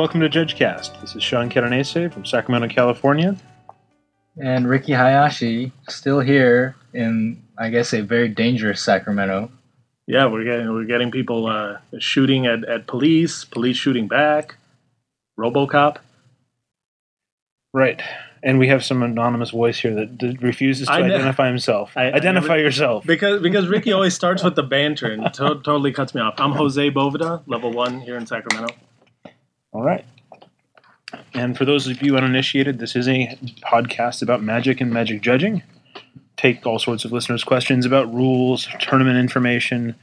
welcome to JudgeCast. This is Sean Catanese from Sacramento, California. And Ricky Hayashi still here in, I guess, a very dangerous Sacramento. Yeah, we're getting we're getting people uh, shooting at, at police, police shooting back, RoboCop. Right. And we have some anonymous voice here that d- refuses to I ne- identify himself. I- I identify never- yourself. Because because Ricky always starts with the banter and to- totally cuts me off. I'm Jose Boveda, level one here in Sacramento. All right. And for those of you uninitiated, this is a podcast about magic and magic judging. Take all sorts of listeners' questions about rules, tournament information,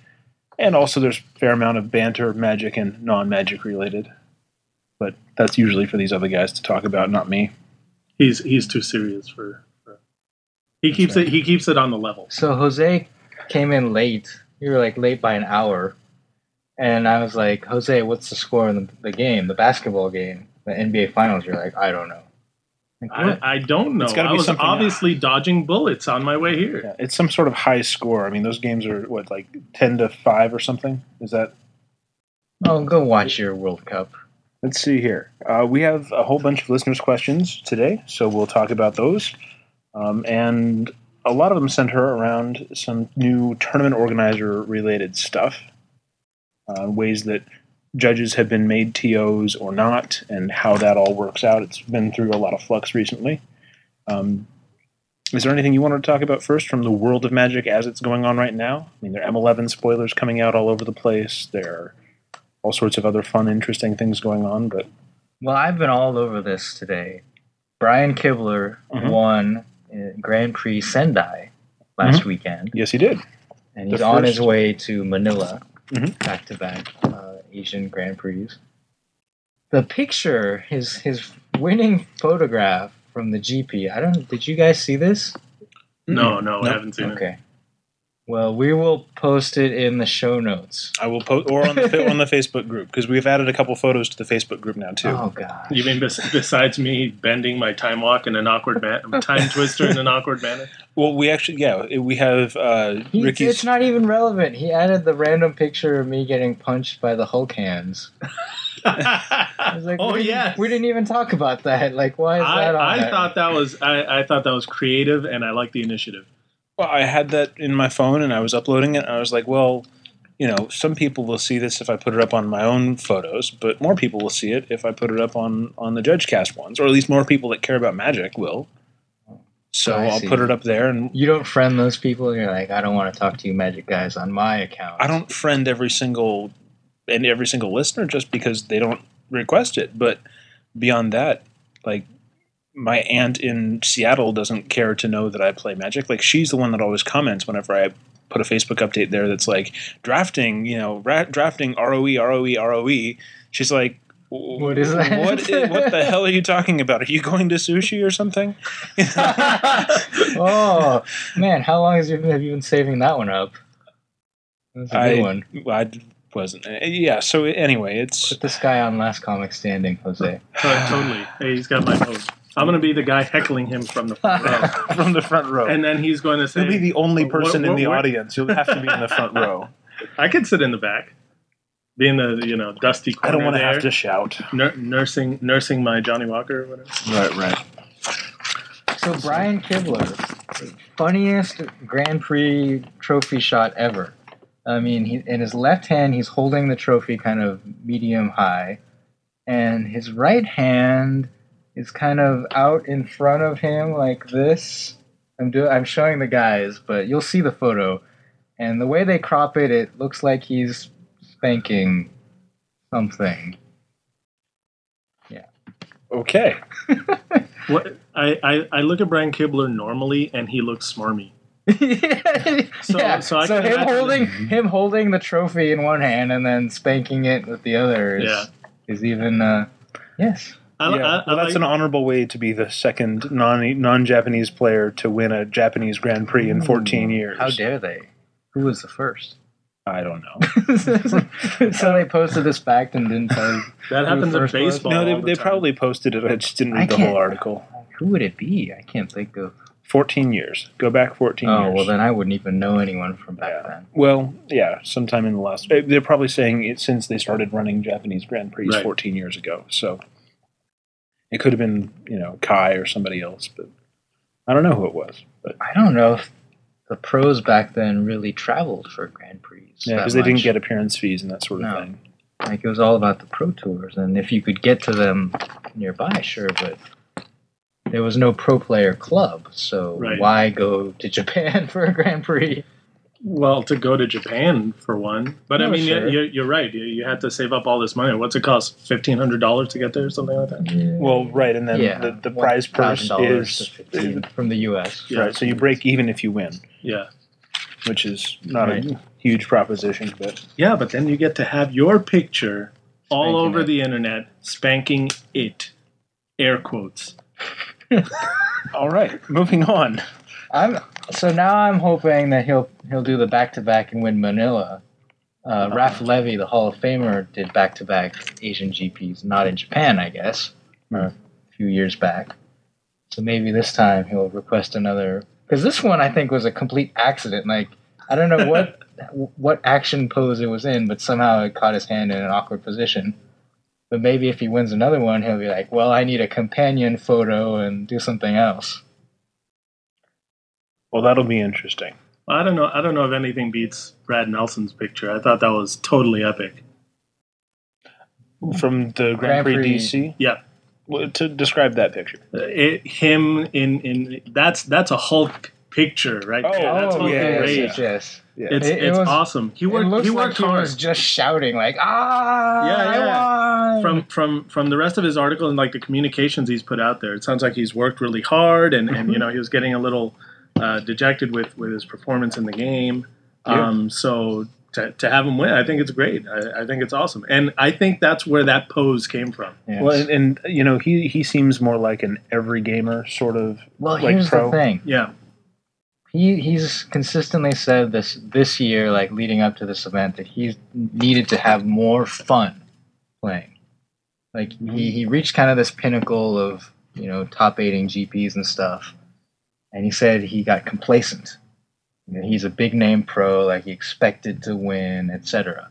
and also there's a fair amount of banter, magic, and non magic related. But that's usually for these other guys to talk about, not me. He's he's too serious for. for he keeps it he keeps it on the level. So Jose came in late. You were like late by an hour. And I was like, Jose, what's the score in the, the game, the basketball game, the NBA Finals? You're like, I don't know. Like. I, I don't know. It's gotta I be was something- obviously dodging bullets on my way here. Yeah, it's some sort of high score. I mean, those games are, what, like 10 to 5 or something? Is that oh, go watch your World Cup. Let's see here. Uh, we have a whole bunch of listeners' questions today, so we'll talk about those. Um, and a lot of them center around some new tournament organizer related stuff, uh, ways that judges have been made TOs or not, and how that all works out. It's been through a lot of flux recently. Um, is there anything you wanted to talk about first from the world of Magic as it's going on right now? I mean, there are M11 spoilers coming out all over the place. There are all sorts of other fun, interesting things going on. But Well, I've been all over this today. Brian Kibler Mhm. won uh, Grand Prix Sendai last weekend, yes, he did. and he's on his way to Manila, Mhm. back to back uh, Asian Grand Prix. The picture, his his winning photograph from the GP. I don't. Did you guys see this? No, no, I haven't seen it. Okay. Well, we will post it in the show notes. I will post or on the on the Facebook group because we've added a couple photos to the Facebook group now too. Oh God. You mean bes- besides me bending my time walk in an awkward manner, time twister in an awkward manner? Well, we actually yeah we have uh, He, Ricky's. it's not even relevant. He added the random picture of me getting punched by the Hulk hands. I was like, oh we yeah, we didn't even talk about that. Like, why is that on I, I there? thought that was I, I thought that was creative, and I like the initiative. Well, I had that in my phone and I was uploading it. And I was like, well, you know, some people will see this if I put it up on my own photos, but more people will see it if I put it up on on the JudgeCast ones, or at least more people that care about magic will. So I I'll see. put it up there, and You don't friend those people. You're like, I don't want to talk to you, magic guys, on my account. I don't friend every single and every single listener just because they don't request it. But beyond that, like my aunt in Seattle doesn't care to know that I play Magic. Like she's the one that always comments whenever I put a Facebook update there that's like drafting, you know, ra- drafting E, ROE, ROE, ROE. She's like. What is that? What, what the hell are you talking about? Are you going to sushi or something? oh man, how long has you have you been saving that one up? That's a good I- one. I wasn't. Uh, yeah. So anyway, it's Put this guy on last comic standing, Jose. To- totally. Hey, he's got my vote. I'm gonna be the guy heckling him from the front row, from the front row. and then he's going to say, You'll be the only What- person in the what- audience. You'll have to be in the front row. "I could sit in the back, being the you know dusty I corner don't want to there, have to shout. nur- nursing nursing my Johnny Walker or whatever." Right, right. So Brian Kibler, funniest Grand Prix trophy shot ever. I mean, he, in his left hand, he's holding the trophy kind of medium high, and his right hand is kind of out in front of him like this. I'm do I'm showing the guys, but you'll see the photo. And the way they crop it, it looks like he's spanking something. Yeah. Okay. What I, I, I look at Brian Kibler normally, and he looks smarmy. So- yeah. so I so him imagine- holding him holding the trophy in one hand and then spanking it with the other is, Yeah. is even uh, yes. I, yeah. I, I well, that's like- an honorable way to be the second non non Japanese player to win a Japanese Grand Prix in 14 years. How dare they? Who was the first? I don't know. so they posted this fact and didn't tell you. that happens in first was? baseball. no, they, all the they time. probably posted it. I just didn't read the whole article. Who would it be? I can't think of. 14 years. Go back 14 Oh years. well, then I wouldn't even know anyone from back Yeah. then. Well, yeah, sometime in the last. eh, They're probably saying it since they started running Japanese Grand Prix Right. 14 years ago. So it could have been, you know, Kai or somebody else, but I don't know who it was. But I don't know if the pros back then really traveled for Grand Prix. yeah, because they didn't get appearance fees and that sort of No. thing. like it was all about the pro tours, and if you could get to them nearby, sure, but there was no pro player club, so Right. why go to Japan for a Grand Prix? Well, to go to Japan for one, but I Oh, mean, you- sure. you're, you're right. You, you had to save up all this money. What's it cost? Fifteen hundred dollars to get there, or something like that. Well, right, and then yeah, the, the prize purse is from the U.S. Yeah. right. So you break even if you win, Yeah, which is not Right. a huge proposition, but yeah, but then you get to have your picture all Spanking over it. the internet, spanking it, air quotes. all right. Moving on. I'm so now I'm hoping that he'll he'll do the back to back and win Manila. Uh, Raph Levy, the Hall of Famer, did back to back Asian GPs, not in Japan, I guess, a few years back. So maybe this time he'll request another. Because this one I think was a complete accident. Like I don't know what what action pose it was in, but somehow it caught his hand in an awkward position. But maybe if he wins another one, he'll be like, "Well, I need a companion photo and do something else." Well, that'll be interesting. I don't know. I don't know if anything beats Brad Nelson's picture. I thought that was totally epic. From the Grand, Grand Prix, Prix. DC. Yeah. Well, to describe that picture. Uh, It, him in in that's that's a Hulk picture right Oh, there. That's oh, Hulk yeah, Rage. yes, yes. Yeah. It's It- it it's was- awesome. He it worked looks he like worked he was just shouting like ah Yeah, I yeah. won!" from from from the rest of his article and like the communications he's put out there, it sounds like he's worked really hard, and and you know he was getting a little uh, dejected with with his performance in the game. Yeah. Um, so to, to have him win, I think it's great. I, I think it's awesome, and I think that's where that pose came from. Yes. Well, and, and you know, he he seems more like an every gamer sort of. Well, like here's pro. the thing. Yeah, He he's consistently said this this year, like leading up to this event, that he needed to have more fun playing. Like he, he reached kind of this pinnacle of you know top eighting GPs and stuff, and he said he got complacent. You know, he's a big name pro, like he expected to win, etc.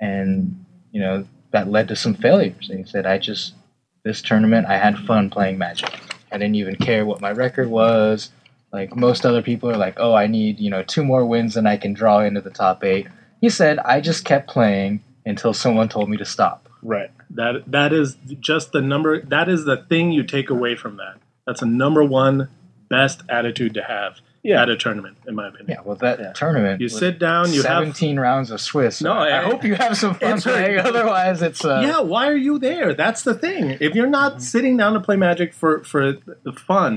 And you know that led to some failures. And he said, I just this tournament I had fun playing Magic. I didn't even care what my record was. Like most other people are like, oh, I need, you know, two more wins and I can draw into the top eight. He said, I just kept playing until someone told me to stop. Right. that that is just the number. That is the thing you take away from that. That's a number one best attitude to have Yeah. at a tournament, in my opinion. Yeah, well, that Yeah. tournament. You sit down, you have 17 rounds of Swiss. No, I, I- hope you have some fun It's right. playing. Otherwise, it's uh, yeah, why are you there? That's the thing. If you're not sitting down to play Magic for for the fun,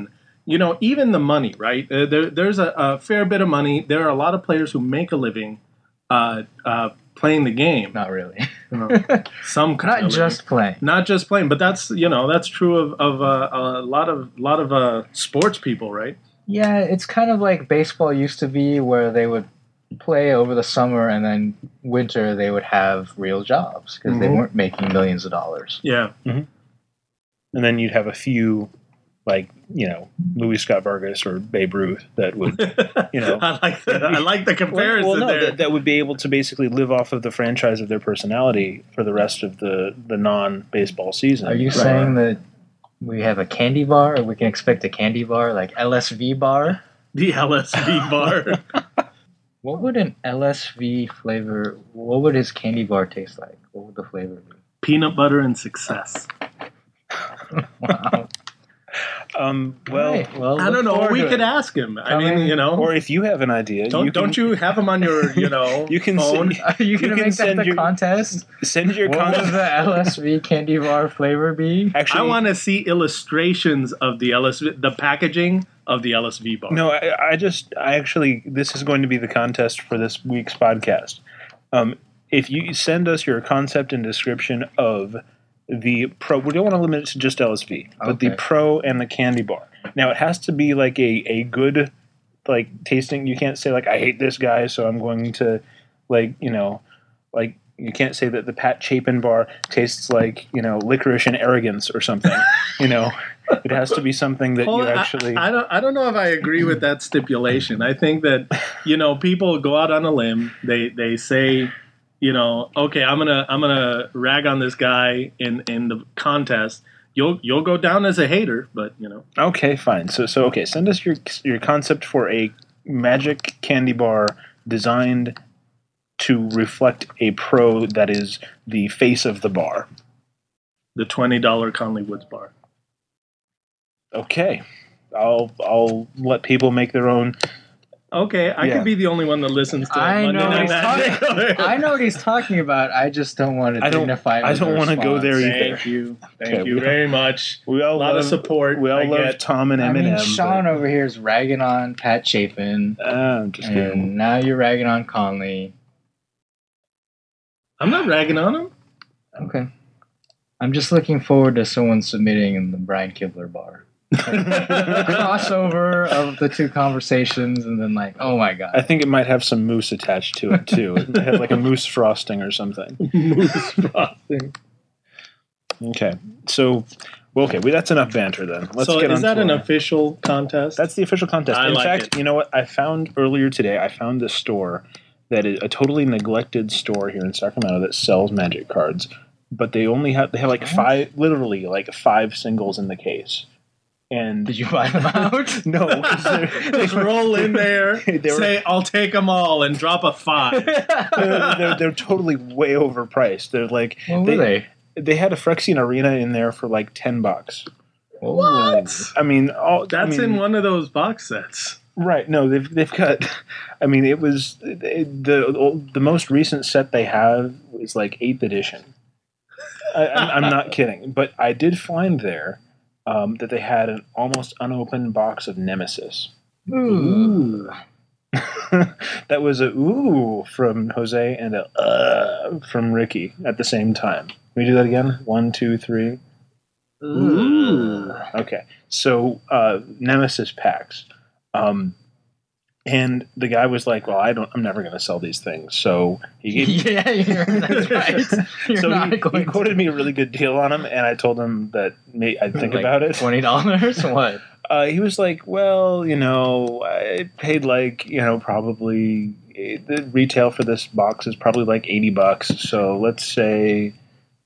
you know, even the money, right? Uh, there, there's a, a fair bit of money. There are a lot of players who make a living uh, uh, playing the game. not really. Some kind not of living. just playing. not just playing, but that's you know that's true of of uh, a lot of lot of uh, sports people, right? Yeah, it's kind of like baseball used to be, where they would play over the summer and then winter they would have real jobs because they Mhm. weren't making millions of dollars. Yeah, And then you'd have a few, like you know, Luis Scott-Vargas or Babe Ruth that would. You know. I like the I like the comparison well, no, there. that, that would be able to basically live off of the franchise of their personality for the rest of the the non baseball season. Are you saying that we have a candy bar, or we can expect a candy bar like LSV bar? the LSV bar. What would an LSV flavor? What would his candy bar taste like? What would the flavor be? Peanut butter and success. Wow. Um, well, Alright, well, I don't know. We could it. ask him. I Coming- mean, you know, or if you have an idea, don't you can, don't you have him on your you know You can phone? send- you gonna can make that send the your- contest? send your What comment? the LSV candy bar flavor be? Actually, I want to see illustrations of the LSV, the packaging of the LSV bar. No, I, I just, I actually, this is going to be the contest for this week's podcast. Um, if you send us your concept and description of the pro, we don't want to limit it to just LSV, but the pro and the candy bar. Now, it has to be like a, a good, like, tasting. You can't say, like, I hate this guy, so I'm going to, like, you know, like, you can't say that the Pat Chapin bar tastes like, you know, licorice and arrogance or something, you know. It has to be something that Hold you on, I- actually. I, don't. I don't know if I agree with that stipulation. I think that you know people go out on a limb. They they say, you know, okay, I'm gonna I'm gonna rag on this guy in in the contest. You'll you'll go down as a hater, but you know, Okay, fine. So so okay, send us your your concept for a magic candy bar designed to reflect a pro that is the face of the bar. the twenty dollar Conley Woods bar. Okay. I'll I'll let people make their own. Okay, I Yeah. could be the only one that listens to I Monday know Night he's Magic. I know what he's talking about. I just don't want to I don't- dignify. I don't wanna go there either. Thank you, thank Okay, you very much. We all A lot love of support. We all I love get. Tom and Eminem. I Eminem. mean, Sean over here is ragging on Pat Chapin, but, uh, I'm just kidding. now you're ragging on Conley. I'm not ragging on him. Okay. I'm just looking forward to someone submitting in the Brian Kibler bar. Crossover of the two conversations, and then like, oh my god! I think it might have some moose attached to it too. It might have like a moose frosting or something. Moose frosting. Okay, so well, okay, well, that's enough banter then. Let's so get is on that to an our- official contest? That's the official contest. I In like fact, it. you know what? I found earlier today. I found this store that is a totally neglected store here in Sacramento that sells magic cards, but they only have they have like five, literally like five singles in the case. And Did you buy them out? no, 'cause they're- Just roll in there, They were- say I'll take them all, and drop a five. they're, they're, they're totally way overpriced. They're like what were they? they had a Phyrexian Arena in there for like ten bucks. What? I mean, all That's I mean, in one of those box sets. Right. No, they've they've got. I mean, it was it, the the most recent set they have is like eighth edition. I, I'm, I'm not kidding, but I did find there um, that they had an almost unopened box of Nemesis. Ooh. that was a ooh from Jose and a uh from Ricky at the same time. Can we do that again? One, two, three. Ooh. Okay, so uh, Nemesis packs, um, and the guy was like, "Well, I don't. I'm never going to sell these things." So he gave. yeah, you're, that's right. You're so he, he quoted me a really good deal on them, and I told him that may, I'd think Like about it. Twenty dollars? What? Uh, he was like, "Well, you know, I paid like you know probably eh, the retail for this box is probably like eighty bucks. So let's say,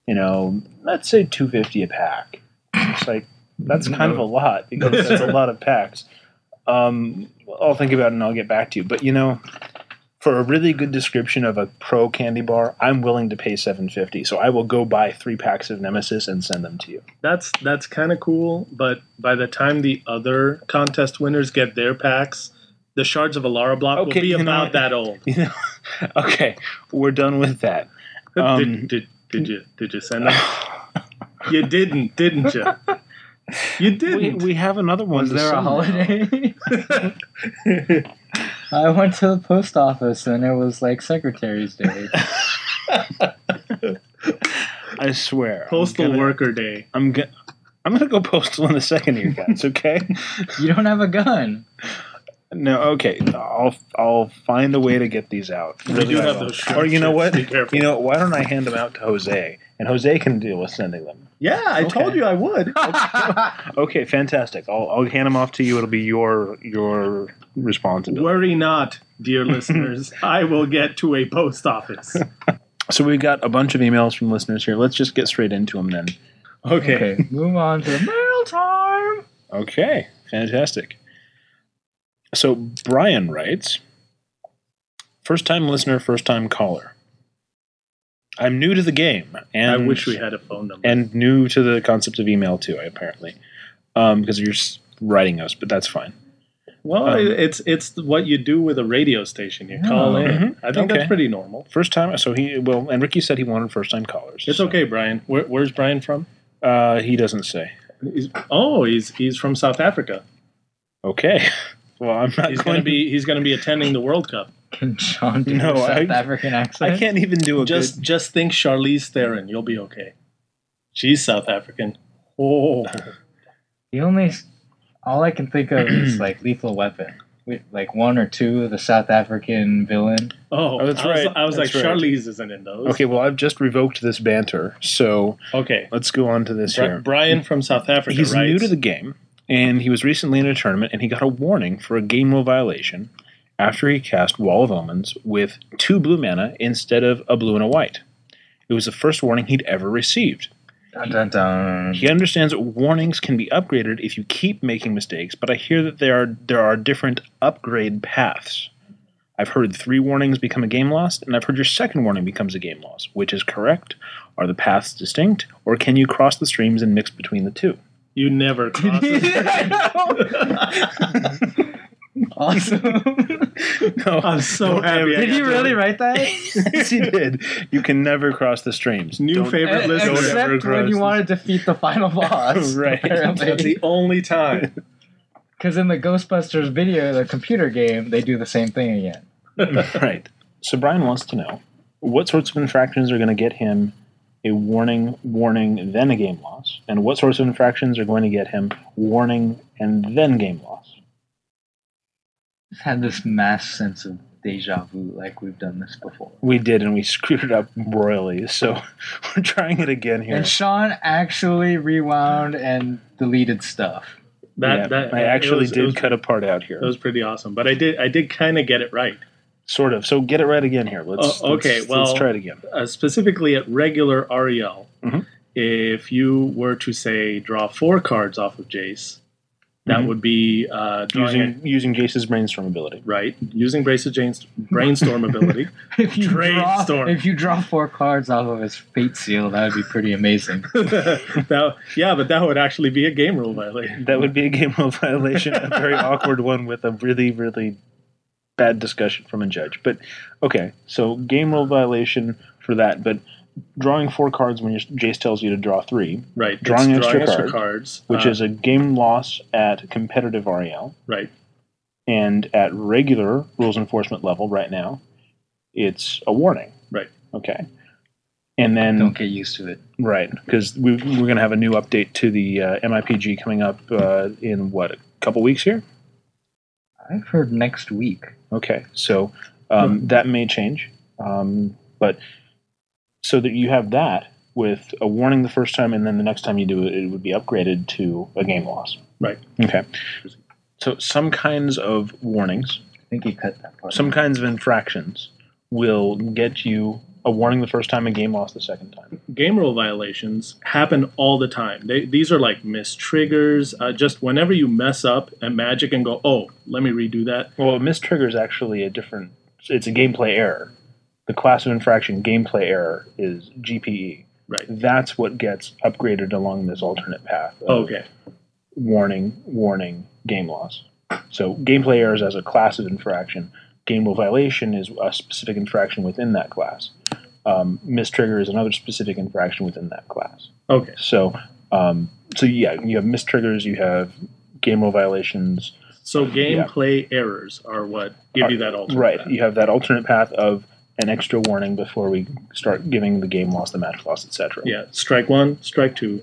you know, let's say two fifty a pack. It's like that's kind of a lot because that's a lot of packs. Um, I'll think about it and I'll get back to you. But you know, for a really good description of a pro candy bar, I'm willing to pay seven fifty. So I will go buy three packs of Nemesis and send them to you. That's that's kind of cool, but by the time the other contest winners get their packs, the shards of Alara block Okay, will be about that old. You know, okay, we're done with that. Um, did, did, did you did you send them? you didn't, didn't you? You didn't. we have another one. Was there a holiday? I went to the post office and it was like Secretary's Day. I swear. Postal gonna- Worker Day. I'm gonna. I'm gonna go postal in a second here, guys. Okay. You don't have a gun. no. Okay. I'll I'll find a way to get these out. We Really, do have will. those Or you know what? Be careful. You know why don't I hand them out to Jose and Jose can deal with sending them. yeah, I Okay. told you I would. Okay, fantastic. I'll I'll hand them off to you. It'll be your your responsibility. Worry not, dear listeners. I will get to a post office. So we've got a bunch of emails from listeners here. Let's just get straight into them then. Okay. okay, move on to mail time. Okay, fantastic. So Brian writes, first time listener, first time caller. I'm new to the game, and I wish we had a phone number. and new to the concept of email too. Apparently, um, because you're writing us, but that's fine. well, um, it's it's what you do with a radio station. You call Oh. in. Mhm. I think Okay. that's pretty normal. First time, so he well, and Ricky said he wanted first time callers. It's so, okay, Brian. Where, where's Brian from? Uh, he doesn't say. He's, oh, he's he's from South Africa. Okay, well, I'm not He's gonna be he's gonna be attending the World Cup. Can Sean do No, a South I- African accent? I can't even do a Just good. just think Charlize Theron. You'll be okay. She's South African. Oh, The only, all I can think of is like Lethal Weapon, with, like one or two, of the South African villain. Oh, Oh, that's I was, right. I was That's like, right. Charlize isn't in those. Okay, well, I've just revoked this banter, so Okay. let's go on to this Bri- here. Brian from South Africa, He's writes, new to the game, and he was recently in a tournament, and he got a warning for a game rule violation after he cast Wall of Omens with two blue mana instead of a blue and a white. It was the first warning he'd ever received. Dun, dun, dun. He understands that warnings can be upgraded if you keep making mistakes, but I hear that there are there are different upgrade paths. I've heard three warnings become a game lost, and I've heard your second warning becomes a game loss. Which is correct? Are the paths distinct, or can you cross the streams and mix between the two? You never cross Awesome. No, I'm so happy Did he really write that? yes, he did. You can never cross the streams. New Don't- favorite E- listener. ever Except when cross you this. want to defeat the final boss. Right. That's the only time. Because in the Ghostbusters video, the computer game, they do the same thing again. right. So Brian wants to know what sorts of infractions are going to get him a warning, warning, then a game loss, and what sorts of infractions are going to get him warning and then game loss. I've had this mass sense of deja vu, like we've done this before. We did, and we screwed it up royally. So we're trying it again here. And Sean actually rewound and deleted stuff. That, Yeah, that I actually was- did was- cut a part out here, That was pretty awesome, but I did I did kind of get it right. sort of. So get it right again here. Let's. Oh, okay, let's, well- let's try it again. Uh, specifically at regular REL, Mhm. if you were to say draw four cards off of Jace, that Mhm. would be uh, drawing Using using Jace's brainstorm ability. right using Brace's Jane's brainstorm ability. If you draw, if you draw four cards off of his fate seal, that would be pretty amazing. that, yeah, but that would actually be a game rule violation. That would be a game rule violation, a very awkward one with a really, really bad discussion from a judge. But okay, so game rule violation for that. But drawing four cards when your Jace tells you to draw three, Right, Drawing extra drawing cards, cards, which uh, is a game loss at competitive REL, right. and at regular rules enforcement level right now, it's a warning. Right. Okay. And then Don't get used to it. Right, because we, we're going to have a new update to the uh, MIPG coming up uh, in what a couple weeks here. I've heard next week. Okay, so um, that may change, um, but so that you have that with a warning the first time, and then the next time you do it, it would be upgraded to a game loss. Right. Okay. So some kinds of warnings, I think you cut that part. some kinds of infractions will get you a warning the first time, and game loss the second time. game rule violations happen all the time. They, these are like miss triggers. Uh, just whenever you mess up at Magic and go, oh, let me redo that. Well, a mistrigger is actually a different. It's a gameplay error. The class of infraction gameplay error is GPE. Right. That's what gets upgraded along this alternate path. of Okay. Warning, warning, game loss. So gameplay errors as a class of infraction. Game rule violation is a specific infraction within that class. Um, mistrigger is another specific infraction within that class. Okay. So, um, so yeah, you have mistriggers, you have game rule violations, So gameplay errors are what give you that alternate. Right. path. You have that alternate path of an extra warning before we start giving the game loss, the match loss, etc. Yeah. Strike one, strike two,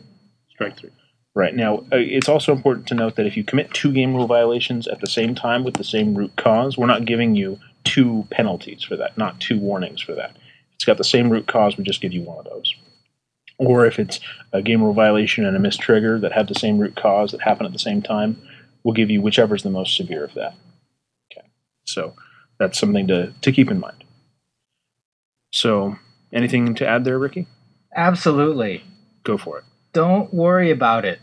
strike three. Right. Now, uh, it's also important to note that if you commit two game rule violations at the same time with the same root cause, we're not giving you two penalties for that, not two warnings for that. If it's got the same root cause, we just give you one of those. Or if it's a game rule violation and a mistrigger that have the same root cause that happen at the same time, we'll give you whichever is the most severe of that. Okay. So that's something to, to keep in mind. So, anything to add there, Ricky? Absolutely. Go for it. Don't worry about it.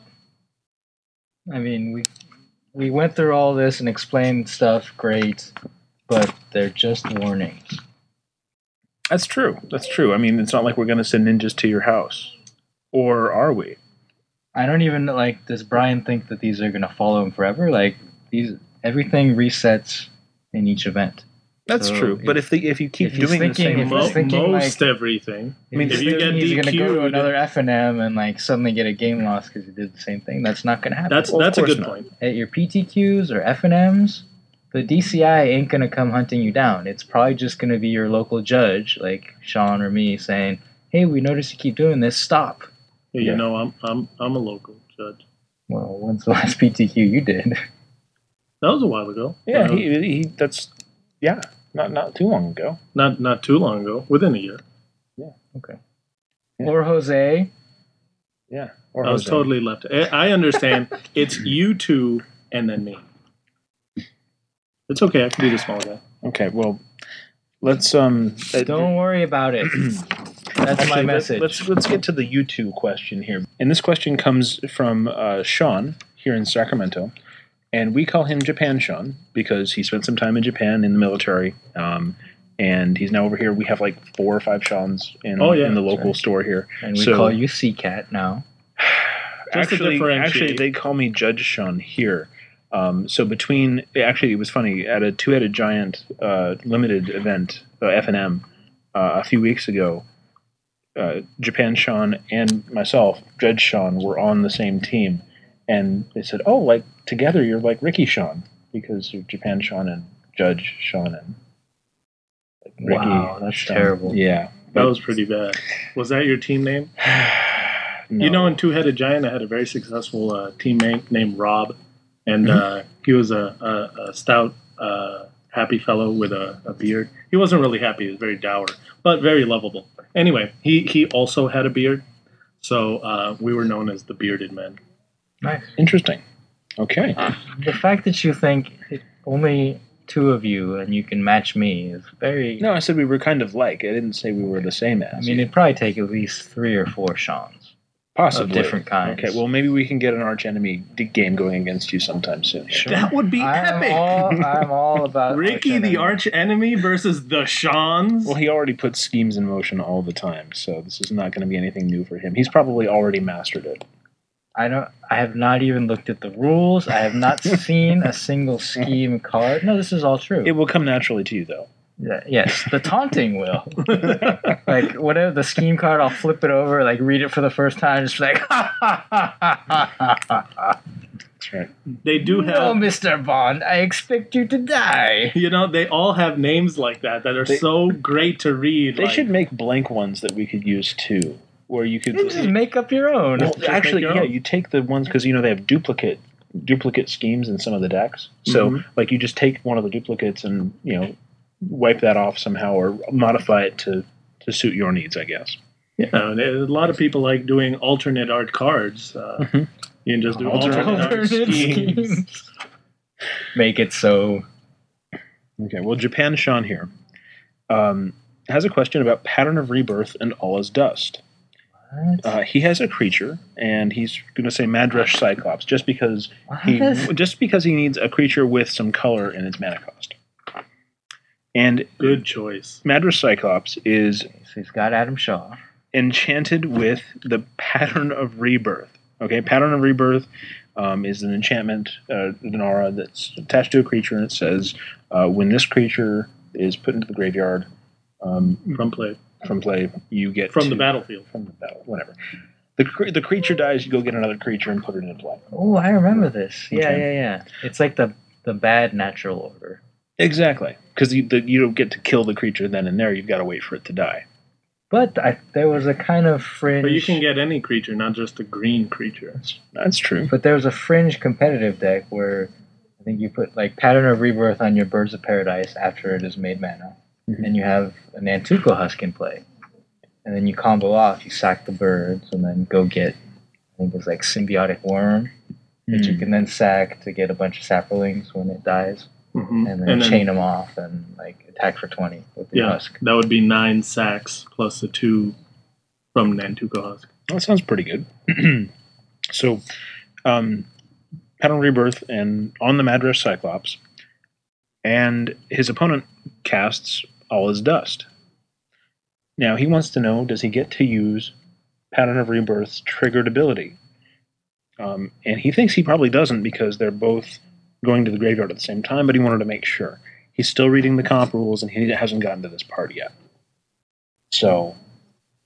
I mean, we we went through all this and explained stuff great, but they're just warnings. That's true. That's true. I mean, it's not like we're going to send ninjas to your house. Or are we? I don't even like. Does Brian think that these are gonna follow him forever? Like these, everything resets in each event. That's So true. But if- if the, if you keep if he's doing the thinking- same if Mo- thinking, most like- everything. I mean, mean, if you get he's gonna go to DQ'd another F and M and like suddenly get a game loss because he did the same thing. That's not gonna happen. That's Well, that's a good not. point. at your PTQs or F and M's. The DCI ain't gonna come hunting you down. It's probably just gonna be your local judge, like Sean or me, saying, "Hey, we noticed you keep doing this. Stop." You Yeah. know, I'm I'm I'm a local judge. Well, when's the last PTQ you did? That was a while ago. Yeah, Uh, he, he that's yeah, not not too long ago. not not too long ago, within a year. Yeah. Okay. Yeah. Or Jose. Yeah, or Jose. I was Jose. totally left. I I understand. it's you two and then me. It's okay. I can be the small guy. okay. Well, let's um. uh, Don't worry about it. That's my Actually, let- message. Let's let's get to the U two question here, and this question comes from uh, Sean here in Sacramento, and we call him Japan Sean because he spent some time in Japan in the military, um, and he's now over here. We have like four or five Sean's in, Oh, yeah, in the local right. store here. and we so- call you C Cat now. Just actually, actually, they call me Judge Sean here. Um, so between actually, it was funny at a two-headed giant uh, limited event, uh, F and M, uh, a few weeks ago. Uh, Japan Sean and myself, Judge Sean, were on the same team, and they said, "Oh, like together, you're like Ricky Sean because you're Japan Sean and Judge Sean and like, Ricky." Wow, that's Sean." terrible. Yeah, That was pretty bad. Was that your team name? No. You know, in Two Headed Giant, I had a very successful uh, teammate named Rob, and Mm-hmm. uh, he was a, a, a stout, uh, happy fellow with a, a beard. He wasn't really happy; he was very dour, but very lovable. Anyway, he he also had a beard, so uh, we were known as the Bearded Men. Nice. interesting. Okay. The fact that you think it, only two of you and you can match me is very. No, I said we were kind of like. I didn't say we were the same as. I mean, it'd probably take at least three or four Seans possibly of different kinds. Okay, well, maybe we can get an arch enemy game going against you sometime soon. Sure. That would be I'm epic. all, I'm all about it. Ricky, the arch enemy, versus the Seans. Well, he already puts schemes in motion all the time, so this is not going to be anything new for him. He's probably already mastered it. I don't. I have not even looked at the rules. I have not seen a single scheme card. No, this is all true. It will come naturally to you, though. Yeah, yes, the taunting will. like whatever the scheme card, I'll flip it over, like read it for the first time, just be like, ha ha ha ha ha ha ha. That's right. they do have. No. Mister Bond, I expect you to die. You know, they all have names like that that are They- so great to read. They like- should make blank ones that we could use too, where you could. You just make up your own. Well, actually, your yeah, own. you take the ones because you know they have duplicate duplicate schemes in some of the decks. So, Mhm. like, you just take one of the duplicates and you know wipe that off somehow or modify it to to suit your needs, I guess. Yeah, and a lot of people like doing alternate art cards. Uh, Mhm. You can just do Alternate alternate, art art Alternate schemes. schemes. Make it so. Okay, well, Japan Sean here um, has a question about pattern of rebirth and all is dust. What? Uh, he has a creature, and he's going to say Madrush Cyclops just because he just because he needs a creature with some color in its mana cost. And Good choice. Madras Cyclops is So he's got Adam Shaw. enchanted with the pattern of rebirth. Okay, pattern of rebirth um, is an enchantment, uh, an aura that's attached to a creature, and it says uh, when this creature is put into the graveyard um, From play. From play, you get From to- the battlefield. From the battle, whatever. The, cre- the creature dies, you go get another creature and put it into play. Oh, I remember this. Yeah, Okay. yeah, yeah. It's like the the bad natural order. Exactly, because you, the, you don't get to kill the creature then and there. You've got to wait for it to die. But I, there was a kind of fringe. But you can get any creature, not just a green creature. That's true. But there was a fringe competitive deck where I think you put like Pattern of Rebirth on your Birds of Paradise after it has made mana, Mhm. and you have a Nantuko Husk in play, and then you combo off. You sack the birds, and then go get I think it's like Symbiotic Worm that you Hmm. can then sack to get a bunch of saplings when it dies, Mhm. and then chain them off and like attack for twenty with the Yeah. Husk. that would be nine sacks plus the two from Nantuko Husk. That sounds pretty good. so, um, Pattern Rebirth and on the Madras Cyclops, and his opponent casts All Is Dust. Now he wants to know: Does he get to use Pattern of Rebirth's triggered ability? Um, and he thinks he probably doesn't because they're both going to the graveyard at the same time. But he wanted to make sure. He's still reading the comp rules, and he hasn't gotten to this part yet. So,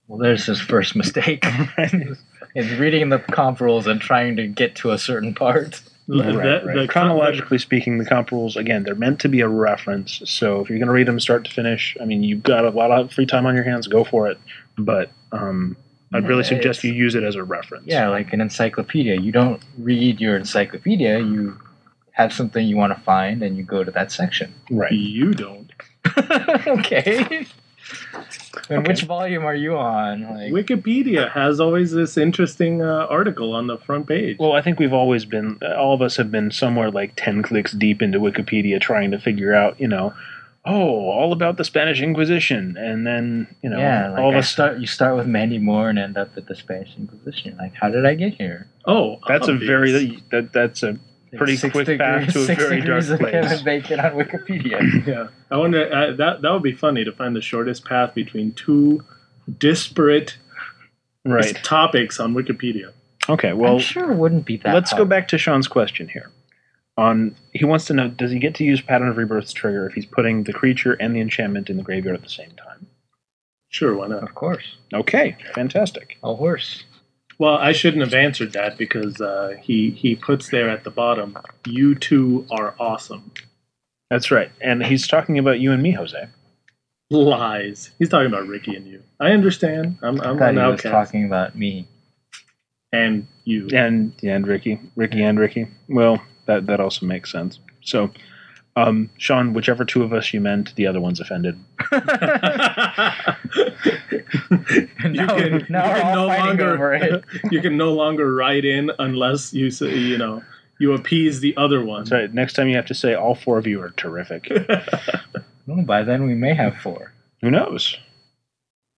Well, there's his first mistake. is reading the comp rules and trying to get to a certain part. Right, That- right. the- Chronologically speaking, the comp rules again they're meant to be a reference. So if you're going to read them start to finish, I mean you've got a lot of free time on your hands, go for it. But um, I'd really suggest you use it as a reference. Yeah, like an encyclopedia. You don't read your encyclopedia. You have something you want to find, and you go to that section. Right. You don't. okay. And Okay. which volume are you on? Like, Wikipedia has always this interesting uh, article on the front page. Well, I think we've always been, all of us have been somewhere like 10 clicks deep into Wikipedia trying to figure out, you know, oh, all about the Spanish Inquisition. And then, you know, yeah, like all of I us. start. You start with Mandy Moore and end up at the Spanish Inquisition. Like, how did I get here? oh, That's a very, that, that's a, Pretty Six quick path to a six very dark degrees of place. Kevin Bacon on Wikipedia. Yeah, I wonder uh, that that would be funny to find the shortest path between two disparate right. topics on Wikipedia. Okay, well, I'm sure it wouldn't be that. let's go back to Sean's question here. On he wants to know: Does he get to use Pattern of Rebirth's trigger if he's putting the creature and the enchantment in the graveyard at the same time? Sure, why not? Of course, Okay, fantastic. a horse. Well, I shouldn't have answered that because uh, he he puts there at the bottom. You two are awesome. That's right, and he's talking about you and me, Jose. Lies. He's talking about Ricky and you. I understand. I'm I I'm an he was talking about me. and you. and and Ricky, Ricky and Ricky. Well, that that also makes sense. So, um, Sean, whichever two of us you meant, the other one's offended. now, can- now you can no longer- you can no longer write in unless you say, you know you appease the other one. That's right. Next time you have to say all four of you are terrific. Well, by then we may have four. Who knows?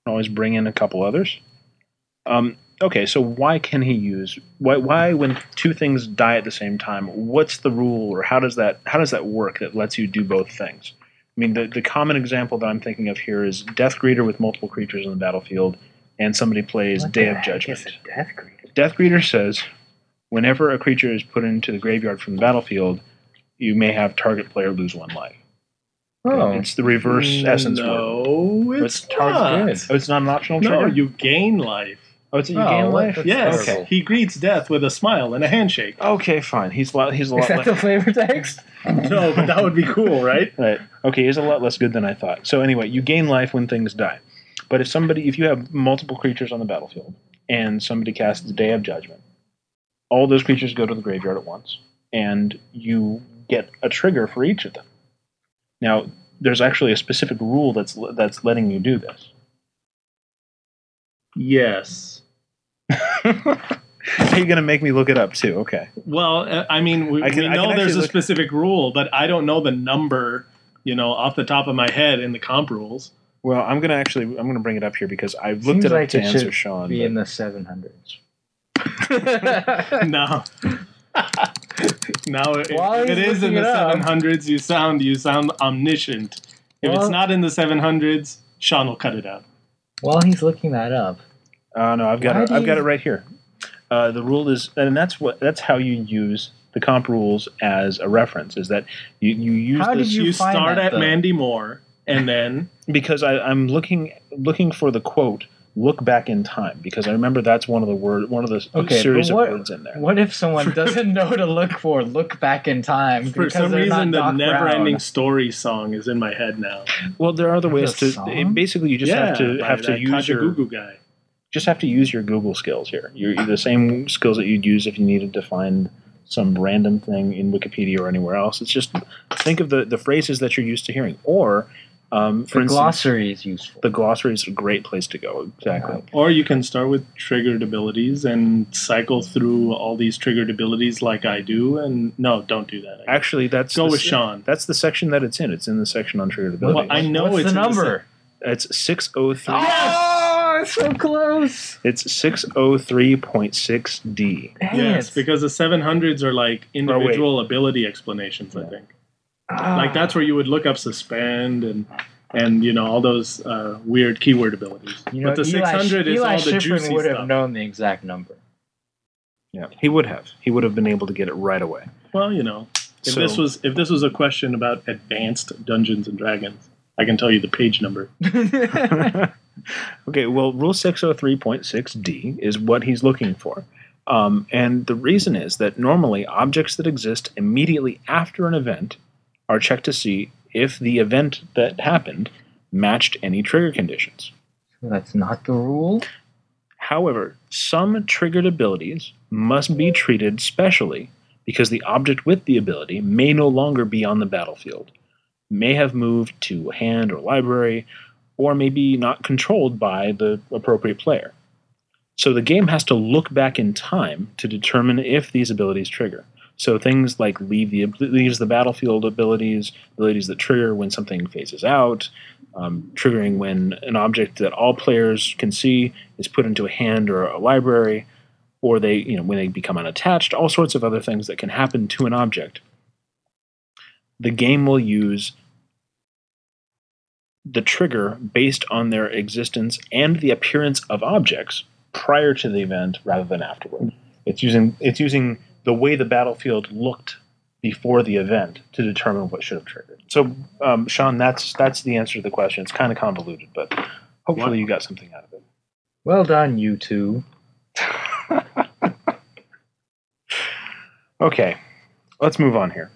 Always bring in a couple others. Um, okay, so why can he use why why when two things die at the same time? What's the rule, or how does that how does that work that lets you do both things? I mean, the the common example that I'm thinking of here is Death Greeter with multiple creatures on the battlefield, and somebody plays What Day the of heck Judgment. is a death greeter? Death Greeter says, whenever a creature is put into the graveyard from the battlefield, you may have target player lose one life. Oh, It's the reverse essence word. No, it's What's not. target? Oh, it's not an optional No, trigger? you gain life. Oh, it's a you Oh, gain life? the- Yes, Okay. he greets death with a smile and a handshake. Okay, fine. He's a lot, he's a is lot that less. the flavor text? No, but that would be cool, right? Right. Okay, he's a lot less good than I thought. So anyway, you gain life when things die. But if somebody, if you have multiple creatures on the battlefield and somebody casts Day of Judgment, all those creatures go to the graveyard at once, and you get a trigger for each of them. Now, there's actually a specific rule that's that's letting you do this. Yes. Are you going to make me look it up too? Okay. Well, uh, I mean, we, I can- we know can there's a look- specific rule, but I don't know the number, you know, off the top of my head in the comp rules. Well, I'm going to actually I'm going to bring it up here because I've looked Seems it up like to it answer should Sean. Be but- in the seven hundreds. no. now, if, if it he's is in the up- 700s, you sound you sound omniscient. If it's not in the 700s, Sean will cut it out. While he's looking that up, Uh, no, I've got Why it. I've got it right here. Uh, the rule is, and that's what that's how you use the comp rules as a reference. Is that you, you use How did this you You, start that, at though? Mandy Moore, and then because I, I'm looking looking for the quote. Look back in time because I remember that's one of the word one of the Okay, series what- of words in there. what if someone doesn't know to look for look back in time for some reason, not the Doc never-ending story song is in my head now. Well, there are other ways to. it- basically, you just yeah, have to have to use your Kajagoogoo guy. Just have to use your Google skills here. You're, the same skills that you'd use if you needed to find some random thing in Wikipedia or anywhere else. It's just think of the, the phrases that you're used to hearing. Or, um, for The instance, glossary is useful. the glossary is a great place to go. Exactly. Or you can start with triggered abilities and cycle through all these triggered abilities like I do. And no, don't do that. Actually, that's Go the with Sean. That's the section that it's in. It's in the section on triggered Well, abilities. I know What's it's the in the number? it's six oh three. Oh, it's so close. It's six oh three point six D. Yes, because the 700s are like Oh, individual ability explanations, I think. Ah. Like that's where you would look up suspend and and you know all those uh, weird keyword abilities. You know, but the Eli, 600 is Eli all the Shiffrin juicy would have stuff. known the exact number. Yeah, he would have. He would have been able to get it right away. Well, you know, if So- this was if this was a question about advanced Dungeons and Dragons, I can tell you the page number. okay, well, Rule 603.6D is what he's looking for. Um, and the reason is that normally objects that exist immediately after an event are checked to see if the event that happened matched any trigger conditions. So That's not the rule. However, some triggered abilities must be treated specially because the object with the ability may no longer be on the battlefield, may have moved to hand or library, or maybe not controlled by the appropriate player. So the game has to look back in time to determine if these abilities trigger. So things like leave the leaves the battlefield abilities, abilities that trigger when something phases out, um, triggering when an object that all players can see is put into a hand or a library, or they you know when they become unattached, all sorts of other things that can happen to an object. The game will use the trigger based on their existence and the appearance of objects prior to the event rather than afterward. It's using it's using the way the battlefield looked before the event to determine what should have triggered. So, um, Sean, that's that's the answer to the question. It's kind of convoluted, but hopefully you got something out of it. Well done, you two. Okay, let's move on here.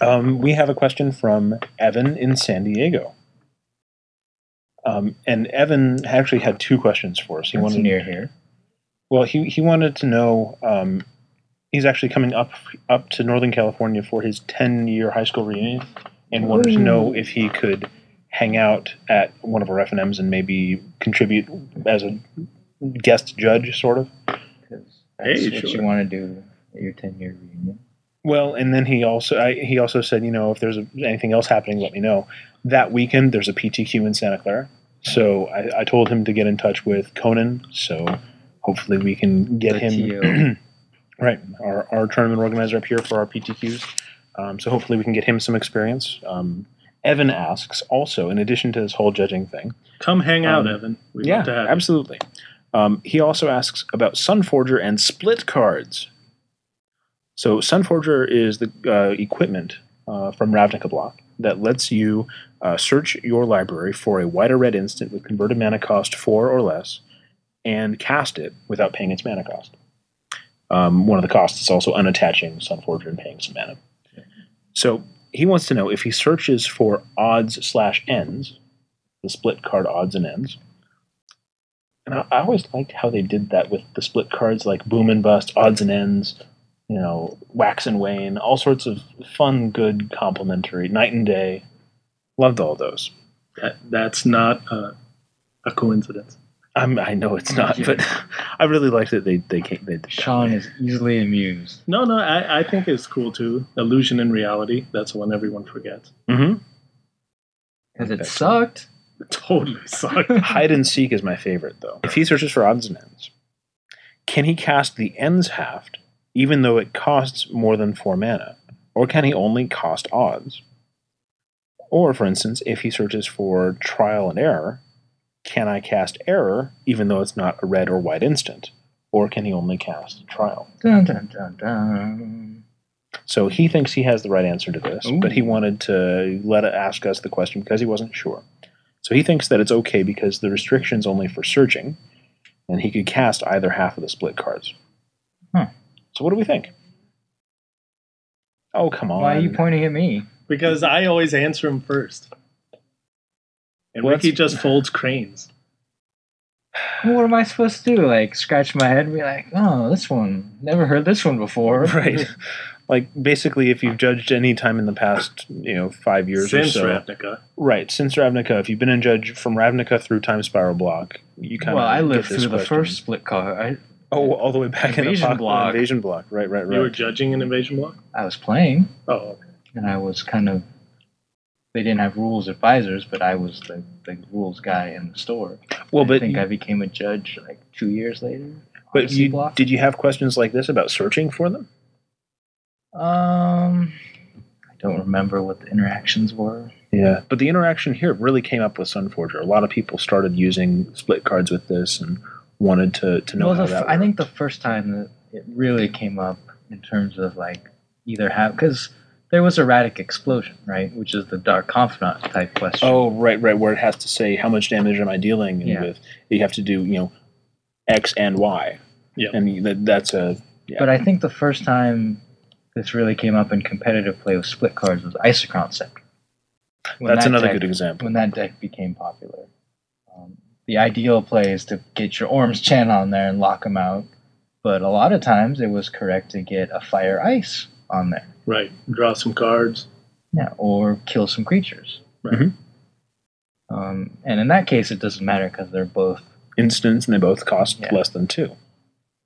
Um, we have a question from Evan in San Diego. Um, and Evan actually had two questions for us. He That's wanted near here. Well, he he wanted to know. Um, he's actually coming up up to Northern California for his ten year high school reunion, and wanted to know if he could hang out at one of our FNMs and maybe contribute as a guest judge, sort of. 'cause that's Hey, what sure. you want to do at your 10 year reunion. Well, and then he also I, he also said, you know, if there's a, anything else happening, let me know. That weekend, there's a PTQ in Santa Clara, so I, I told him to get in touch with Conan. So hopefully we can get The him right our, our tournament organizer up here for our PTQs. Um, so hopefully we can get him some experience. Um, Evan asks also, in addition to this whole judging thing, Come hang out, Um, Evan. We'd yeah, love to have absolutely. Um, he also asks about Sunforger and split cards. So Sunforger is the uh, equipment uh, from Ravnica Block that lets you uh, search your library for a white or red instant with converted mana cost four or less, and cast it without paying its mana cost. Um, one of the costs is also unattaching Sunforger and paying some mana. So he wants to know if he searches for odds slash ends, the split card odds and ends, and I, I always liked how they did that with the split cards like Boom and Bust, Odds and Ends, you know, Wax and Wane, all sorts of fun, good, complimentary, Night and Day. Loved all those. That, that's not a, a coincidence. I'm, I know it's not, Yeah. but I really liked that they they came. They did that. Sean is easily amused. No, no, I, I think it's cool too. Illusion and reality. That's one everyone forgets. Mhm. Because it sucked. It totally sucked. Hide and Seek is my favorite, though. If he searches for odds and ends, can he cast the ends haft even though it costs more than four mana? Or can he only cost odds? Or, for instance, if he searches for trial and error, can I cast error even though it's not a red or white instant? Or can he only cast trial? Dun, dun, dun, dun. So he thinks he has the right answer to this, Ooh. but he wanted to let it ask us the question because he wasn't sure. So he thinks that it's okay because the restriction's only for searching, and he could cast either half of the split cards. Huh. So what do we think? Oh come on! Why are you pointing at me? because I always answer him first. And Well, Ricky just folds cranes. What am I supposed to do? Like scratch my head and be like, "Oh, this one. Never heard this one before." right? like basically, if you've judged any time in the past, you know, five years Since or so, Ravnica. right? Since Ravnica, if you've been in judge from Ravnica through Time Spiral Block, you kind of Well, I lived get this through the first split card. I, Oh, all the way back in Invasion Apoc- block. Invasion block. Right, right, right. You were judging an invasion block? I was playing, Oh, okay. and I was kind of. They didn't have rules advisors, but I was the, the rules guy in the store. well, but I but think I became a judge like two years later. but you, block. did you have questions like this about searching for them? Um, I don't remember what the interactions were. Yeah, but the interaction here really came up with Sunforger. A lot of people started using split cards with this and wanted to, to know well, how that f- I think the first time that it really came up in terms of like either have because there was erratic explosion, right, which is the dark confidant type question. Oh, right, right, where it has to say how much damage am I dealing, Yeah. with you have to do you know X and Y. Yeah. and that, that's a yeah. But I think the first time this really came up in competitive play with split cards was Isochron Scepter. When that's that another deck- good example. When that deck became popular. The ideal play is to get your Orim's Chant on there and lock him out. But a lot of times it was correct to get a fire ice on there. Right. Draw some cards. Yeah, or kill some creatures. Right. Mhm. Um, and in that case, it doesn't matter because they're both. Instants, and they both cost Yeah. less than two.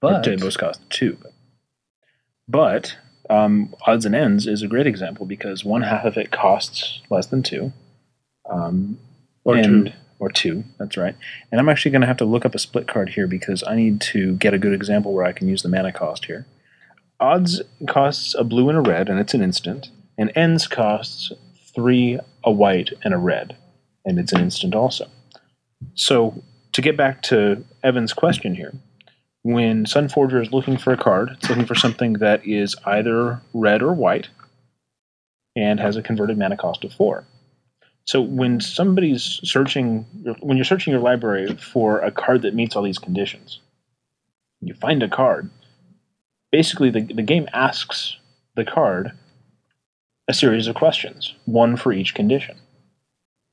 But Or they both cost two. But, but um, odds and ends is a great example because one half of it costs less than two. Um, Or and, two. Or two, that's right. And I'm actually going to have to look up a split card here because I need to get a good example where I can use the mana cost here. Odds costs a blue and a red, and it's an instant. And ends costs three, a white, and a red, and it's an instant also. So to get back to Evan's question here, when Sunforger is looking for a card, it's looking for something that is either red or white and has a converted mana cost of four. So when somebody's searching, when you're searching your library for a card that meets all these conditions, you find a card. Basically, the, the game asks the card a series of questions, one for each condition.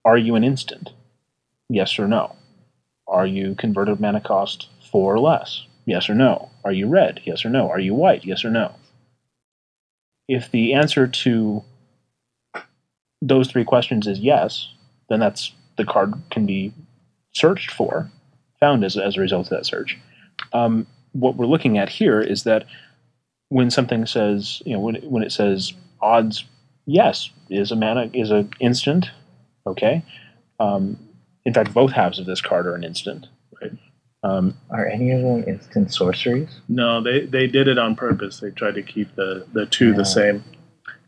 Are you an instant? Yes or no. Are you converted mana cost four or less? Yes or no. Are you red? Yes or no. Are you white? Yes or no. If the answer to those three questions is yes, then that's the card can be searched for, found as, as a result of that search. Um, what we're looking at here is that when something says, you know, when, when it says odds, yes, is a mana is an instant, okay. Um, in fact, both halves of this card are an instant. Right. Um, are any of them instant sorceries? No, they, they did it on purpose. They tried to keep the, the two Yeah. the same.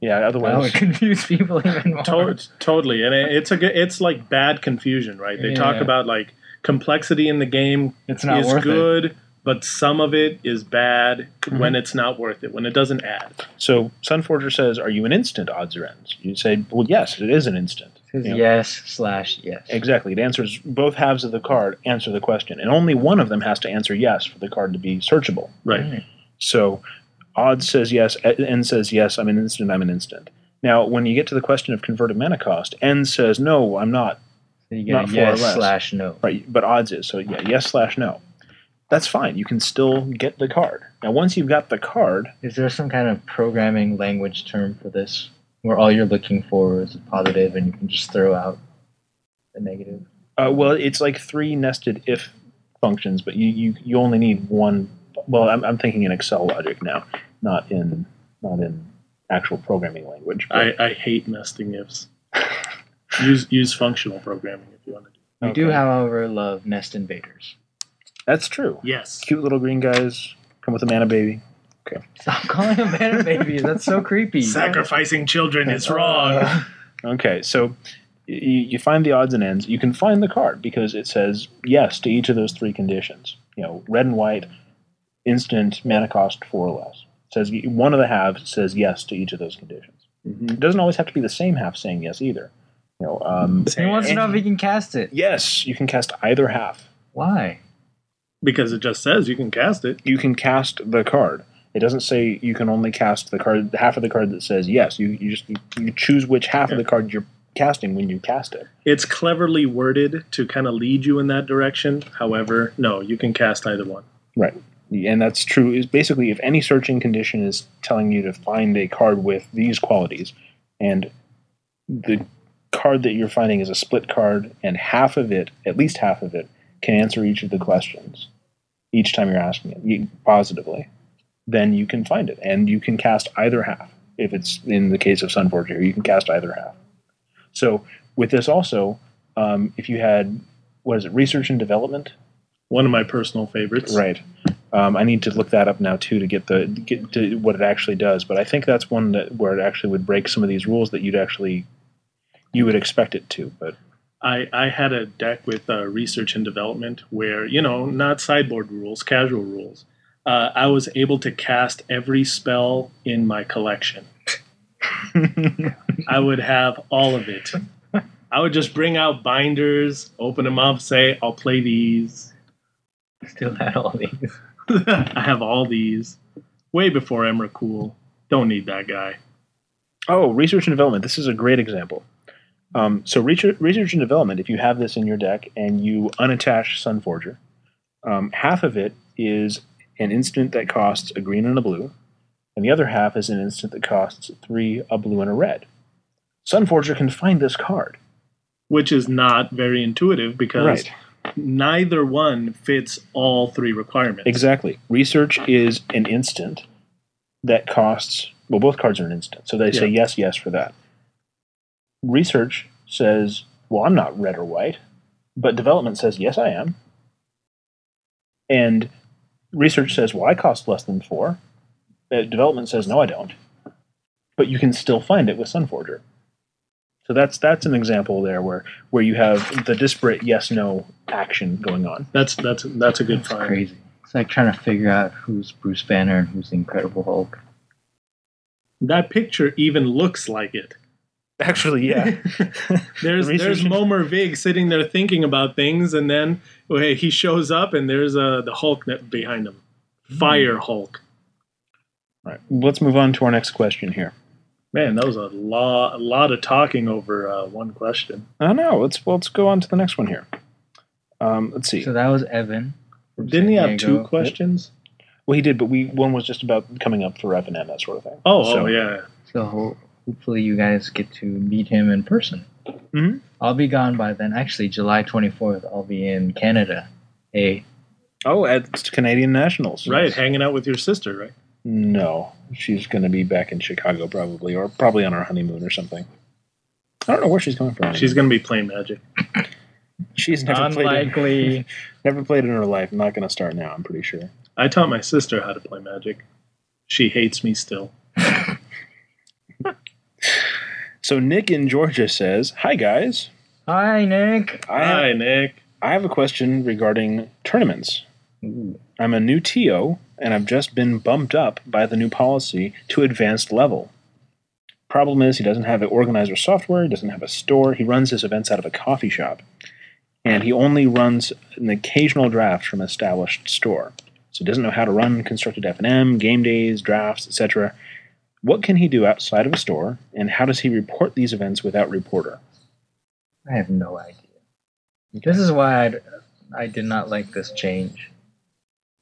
Yeah. That Otherwise, would confuse people even more. To- totally, and it, it's a good, it's like bad confusion, right? They talk Yeah. about like complexity in the game It's not is worth it. good, but some of it is bad Mm-hmm. when it's not worth it, when it doesn't add. so Sunforger says, "Are you an instant odds or ends?" You say, "Well, yes, it is an instant." It says Yeah. yes slash yes. Exactly. It answers both halves of the card answer the question, and only one of them has to answer yes for the card to be searchable. Right. Mm. So, odds says yes, end says yes. I'm an instant. I'm an instant. Now, when you get to the question of converted mana cost, end says no, I'm not. So you get Not a four or yes slash no. Right, but odds is so yeah, yes slash no. That's fine. You can still get the card. Now, once you've got the card, Is there some kind of programming language term for this where all you're looking for is a positive and you can just throw out the negative? uh, well, it's like three nested if functions, but you you, you only need one. Well, I'm, I'm thinking in Excel logic now, not in not in actual programming language. I, I hate nesting ifs. use use functional programming if you want to do. We do, however, love nest invaders. That's true. Yes. Cute little green guys come with a mana baby. Okay. Stop calling them banana babies. That's so creepy. Sacrificing children is wrong. Uh, Okay, so you, you find the odds and ends. You can find the card because it says yes to each of those three conditions. You know, red and white, instant, mana cost four or less. It says one of the halves says yes to each of those conditions. Mhm. It doesn't always have to be the same half saying yes either. You know, um, he wants to know if he can cast it. yes, you can cast either half. Why? Because it just says you can cast it. You can cast the card. It doesn't say you can only cast the card, half of the card that says yes. You, you just you choose which half of the card you're casting when you cast it. It's cleverly worded to kind of lead you in that direction. However, no, you can cast either one. Right. And that's true. Is basically if any searching condition is telling you to find a card with these qualities, and the card that you're finding is a split card, and half of it, at least half of it, can answer each of the questions each time you're asking it positively, then you can find it, and you can cast either half. If it's in the case of Sunforger, you can cast either half. So with this also, um, if you had what is it, research and development, One of my personal favorites. Right. Um, I need to look that up now too to get the get to what it actually does. But I think that's one that where it actually would break some of these rules that you'd actually you would expect it to. But I, I had a deck with uh, research and development where, you know, not sideboard rules, casual rules. Uh, I was able to cast every spell in my collection. I would have all of it. I would just bring out binders, open them up, say, I'll play these. Still had all these. I have all these. Way before Emrakul. Don't need that guy. oh, research and development. This is a great example. Um, so research, research and development. If you have this in your deck and you unattach Sunforger, um, half of it is an instant that costs a green and a blue, and the other half is an instant that costs three, a blue, and a red. Sunforger can find this card. which is not very intuitive because Right. Neither one fits all three requirements. Exactly. Research is an instant that costs, well, both cards are an instant. So they say yes, yes for that. Research says, well, I'm not red or white. But development says, yes, I am. And research says, well, I cost less than four. Uh, development says, no, I don't. But you can still find it with Sunforger. So that's that's an example there where where you have the disparate yes no action going on. That's that's that's a good It's find. crazy. It's like trying to figure out who's Bruce Banner and who's the Incredible Hulk. That picture even looks like it. Actually, yeah. There's The there's research- Momir Vig sitting there thinking about things, and then well, he shows up, and there's uh, the Hulk behind him, Fire Hulk. All right. Let's move on to our next question here. Man, that was a lot a lot of talking over uh, one question. I know. Let's well, let's go on to the next one here. Um, let's see. So that was Evan. Didn't he San have two Diego. questions? well, he did, but we one was just about coming up for F and M that sort of thing. Oh, So- oh yeah. So ho- hopefully you guys get to meet him in person. Mhm. I'll be gone by then. Actually, July 24th, I'll be in Canada. Hey, Oh, at Canadian Nationals. Right, hanging out with your sister, right? No, she's going to be back in Chicago probably, or probably on our honeymoon or something. I don't know where she's coming from. She's going to be playing Magic. she's never played. It, unlikely. never played in her life. Not going to start now. I'm pretty sure. I taught my sister how to play Magic. She hates me still. So Nick in Georgia says, "Hi guys, Hi, Nick. I have, Hi, Nick. I have a question regarding tournaments. Ooh, I'm a new TO, and I've just been bumped up by the new policy to advanced level. Problem is, he doesn't have an organizer software, he doesn't have a store, he runs his events out of a coffee shop, and he only runs an occasional draft from an established store. So he doesn't know how to run constructed F&M, game days, drafts, etc. What can he do outside of a store, and how does he report these events without reporter? I have no idea. This is why I'd, I did not like this change.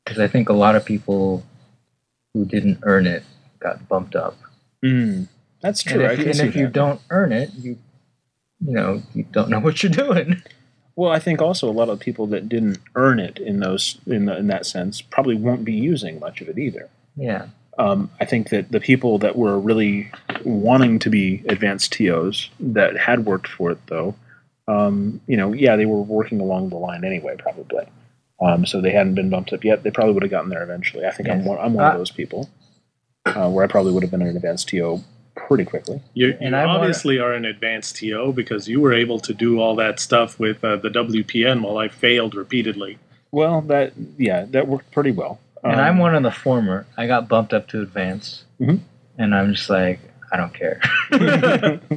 Because I think a lot of people who didn't earn it got bumped up. Mm, that's true. and if, you, and if you don't earn it, you you know you don't know what you're doing. Well, I think also a lot of people that didn't earn it in those in, the, in that sense probably won't be using much of it either. Yeah, Um, I think that the people that were really wanting to be advanced TOs that had worked for it, though, um, you know, yeah, they were working along the line anyway, probably. Um, so they hadn't been bumped up yet. They probably would have gotten there eventually. I think I'm one, I'm one Uh, of those people uh, where I probably would have been an advanced TO pretty quickly. You, you And I wanna- obviously are an advanced TO because you were able to do all that stuff with uh, the WPN while I failed repeatedly. Well, that yeah, that worked pretty well. and Um, I'm one of the former. I got bumped up to advanced, Mhm. and I'm just like, I don't care.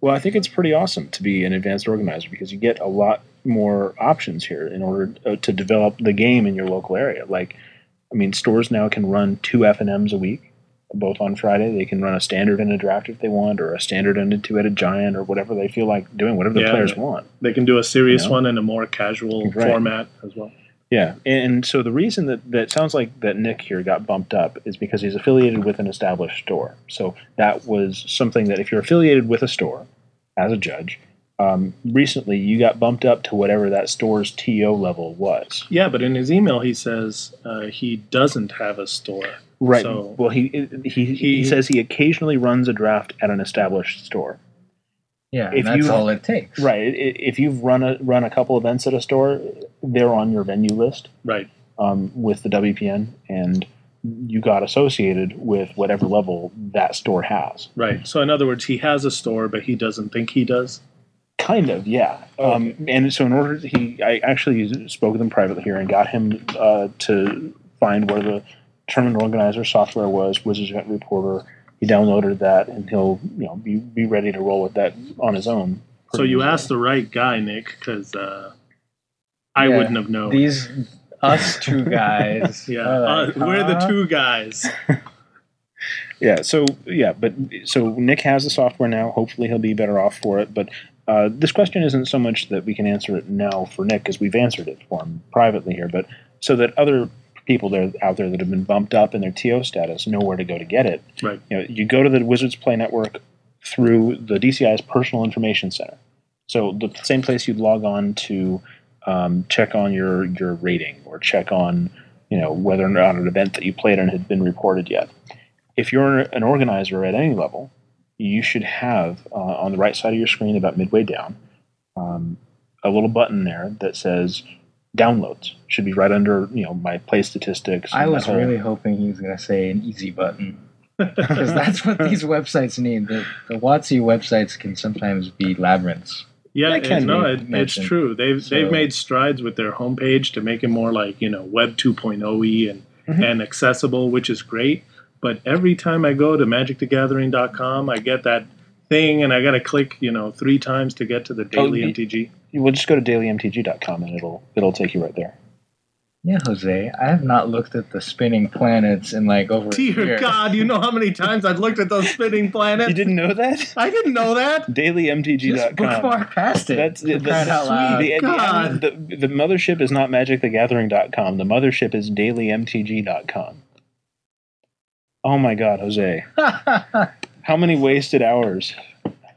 well, I think it's pretty awesome to be an advanced organizer because you get a lot more options here in order uh, to develop the game in your local area. Like, I mean, stores now can run two F and M's a week, both on Friday. They can run a standard and a draft if they want, or a standard and a two-headed giant, or whatever they feel like doing, whatever the Yeah. players want. They can do a serious You know? one and a more casual Right. format as well. Yeah, and so the reason that that sounds like that Nick here got bumped up is because he's affiliated with an established store. So that was something that if you're affiliated with a store as a judge, um, recently you got bumped up to whatever that store's TO level was. Yeah, but in his email he says uh, he doesn't have a store. Right. So- well, he, he he He- says he occasionally runs a draft at an established store. yeah, If and that's you- all it takes. Right. I- i- If you've run a run a couple events at a store, they're on your venue list. Right. um, with the WPN, and you got associated with whatever level that store has. Right. So in other words, he has a store, but he doesn't think he does. Kind of, yeah. Um, and so, in order, to, he I actually spoke with him privately here and got him uh, to find where the tournament organizer software was, Wizards Event Reporter. He downloaded that, and he'll you know be, be ready to roll with that on his own. So you asked the right guy, Nick, because uh, I Yeah. wouldn't have known. These us two guys. yeah, are uh, we're the two guys. Yeah, so yeah, but so Nick has the software now. Hopefully, he'll be better off for it. But uh, this question isn't so much that we can answer it now for Nick, because we've answered it for him privately here, but so that other people there out there that have been bumped up in their TO status know where to go to get it. Right. You know, you go to the Wizards Play Network through the DCI's personal information center. So the same place you'd log on to um, check on your your rating or check on you know whether or not an event that you played on had been reported yet. If you're an organizer at any level, you should have uh, on the right side of your screen, about midway down, um, a little button there that says downloads. Should be right under you know my play statistics. I was really hoping he was going to say an easy button. Because that's what these websites need. The, the WotC websites can sometimes be labyrinths. Yeah, That can it, no, it, it's true. They've So- they've made strides with their homepage to make it more like you know Web 2.0 e and Mhm. and accessible, which is great. But every time I go to MagicTheGathering.com, I get that thing, and I got to click you know three times to get to the oh, daily you- MTG. You will just go to dailymtg.com and it'll it'll take you right there. Yeah, Jose, I have not looked at the spinning planets in like over a Dear year. God, you know how many times I've looked at those spinning planets? You didn't know that? I didn't know that. Just dailymtg.com. bookmark past it. That's for the, crying out loud. the, the, God. the, the mothership is not magicthegathering.com. The mothership is dailymtg.com. Oh my god, Jose. How many wasted hours?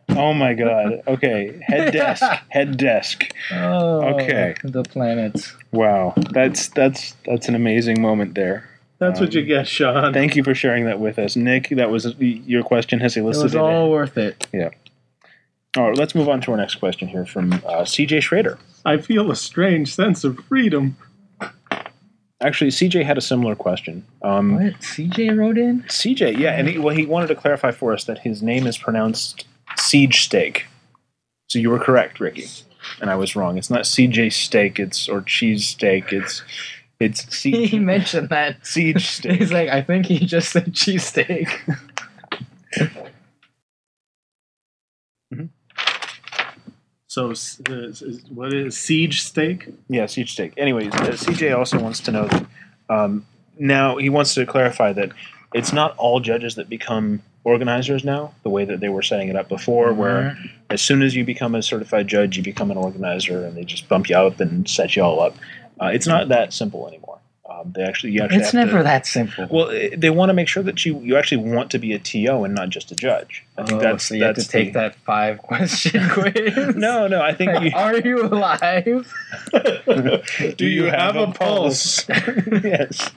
Oh my god. Okay. Head desk. Head desk. oh, Okay. The planets. Wow. That's that's that's an amazing moment there. That's what you get, Sean. Thank you for sharing that with us. Nick, that was your question has elicited. It was all worth it. Yeah. All right, let's move on to our next question here from uh, CJ Schrader. I feel a strange sense of freedom. Actually, CJ had a similar question. Um, What? CJ wrote in? CJ, yeah, and he, well, he wanted to clarify for us that his name is pronounced Siege Steak. So you were correct, Ricky, and I was wrong. It's not CJ Steak, it's or cheese steak. It's it's he mentioned that. Siege Steak. He's like, I think he just said cheesesteak. So, s- is- is- what is siege steak? Yeah, Siege Steak. Anyways, uh, CJ also wants to know that um, now he wants to clarify that it's not all judges that become organizers now, the way that they were setting it up before, where as soon as you become a certified judge, you become an organizer, and they just bump you up and set you all up. Uh, it's not that simple anymore. Um, they actually, you actually It's have never to, that simple. Well, eh, they want to make sure that you you actually want to be a TO and not just a judge. I think oh, that's so you have that's to take the- that five question quiz. No, no, I think Like, you. are you alive? Do you have a pulse? yes.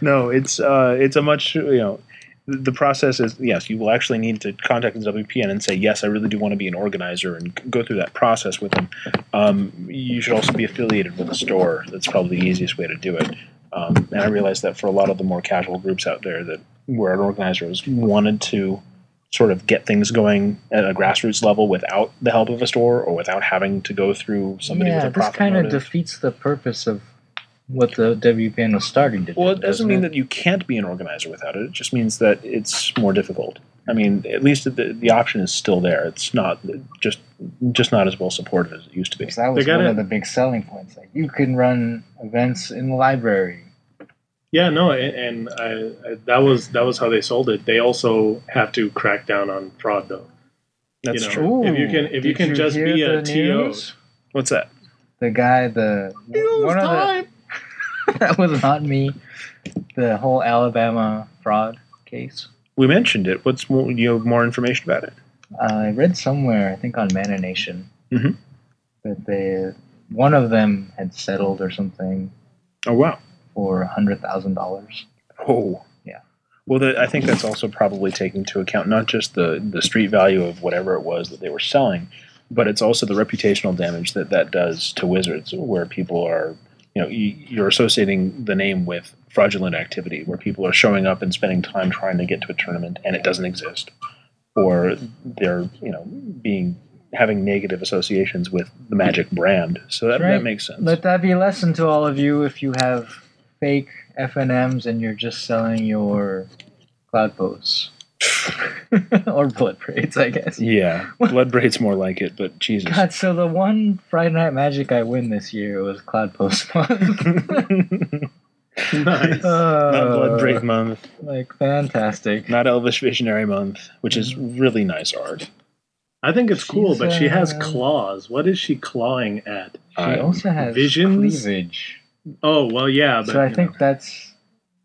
No, it's uh, it's a much you know. The process is yes. You will actually need to contact the WPN and say yes. I really do want to be an organizer and go through that process with them. Um, you should also be affiliated with a store. That's probably the easiest way to do it. Um, and I realized that for a lot of the more casual groups out there, that where an organizer was wanted to sort of get things going at a grassroots level without the help of a store or without having to go through somebody yeah, with a this profit kind of defeats the purpose of what the WPN was starting to do. Well, it doesn't mean it? that you can't be an organizer without it. It just means that it's more difficult. I mean, at least the, the option is still there. It's not just just not as well supported as it used to be. Because that was They gotta- one of the big selling points. Like you can run events in the library. Yeah, no, and, and I, I, that was that was how they sold it. They also have to crack down on fraud, though. That's you know, true. If you can- if you did can just be a the TO. What's that? The guy, the one of the that was not me. The whole Alabama fraud case. We mentioned it. What's more? You have more information about it? I read somewhere, I think on Mana Nation, Mhm. that they one of them had settled or something Oh wow. for a hundred thousand dollars. Oh. Yeah. Well, the, I think that's also probably taking into account not just the the street value of whatever it was that they were selling, but it's also the reputational damage that that does to Wizards, where people are, you know, you, you're associating the name with fraudulent activity, where people are showing up and spending time trying to get to a tournament and it doesn't exist, or they're, you know, being having negative associations with the Magic brand. So that, right. that makes sense. Let that be a lesson to all of you if you have fake FNMs and you're just selling your cloud posts. or blood braids, I guess. yeah, blood braid's more like it, but Jesus. God, so the one Friday Night Magic I win this year was Cloud Post Month. nice. Uh, Not Blood Braid Month, Like, fantastic. not Elvish Visionary Month, which is really nice art. I think it's cool, She's, but she has uh, claws. What is she clawing at? She Uh, also has Visions? cleavage. Oh well, yeah, but so I think know. that's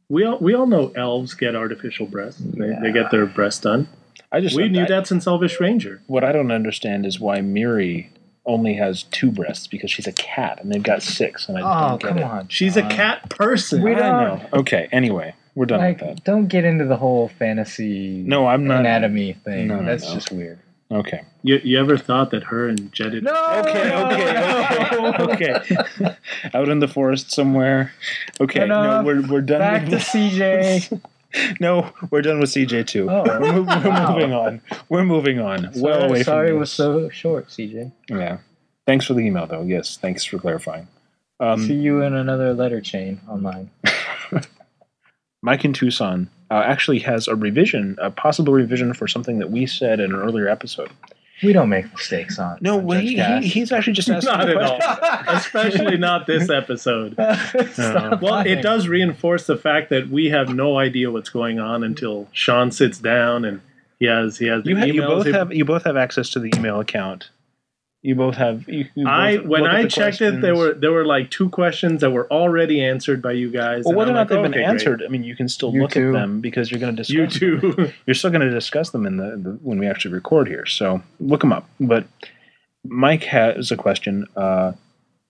We all we all know elves get artificial breasts. They, they get their breasts done. I just We knew I- that since Elvish Ranger. What I don't understand is why Mirri only has two breasts because she's a cat and they've got six, and I Oh, don't get come it. on. She's a cat person. We I don't- know. Okay. Anyway, we're done Like, with that. don't get into the whole fantasy No, I'm not. anatomy thing. No, no, That's no. just weird. Okay. You, you ever thought that her and Jedit? No. Okay. Okay. Okay. okay. Out in the forest somewhere. Okay. No, we're we're done. Back to with CJ. no, we're done with CJ two. Oh, we're, mov- we're wow. moving on. We're moving on. well sorry, away sorry from it was so short, CJ. Yeah. Thanks for the email, though. Yes, thanks for clarifying. See Um, you in another letter chain online. Mike in Tucson uh, actually has a revision, a possible revision for something that we said in an earlier episode. We don't make mistakes on. No, on well, Judge he, he, he's actually just asking Not a at all. question. Especially not this episode. Stop uh, Well, lying. it does reinforce the fact that we have no idea what's going on until Sean sits down and he has he has the You, ha- you both He- have you both have access to the email account. You both have. You, you I both when I the checked it, there were there were like two questions that were already answered by you guys. Well, whether or I'm not like, they've been okay, great. answered, I mean, you can still You look too. at them because you're going to discuss. You them. too. You're still going to discuss them in the, the when we actually record here. So look them up. But Mike has a question uh,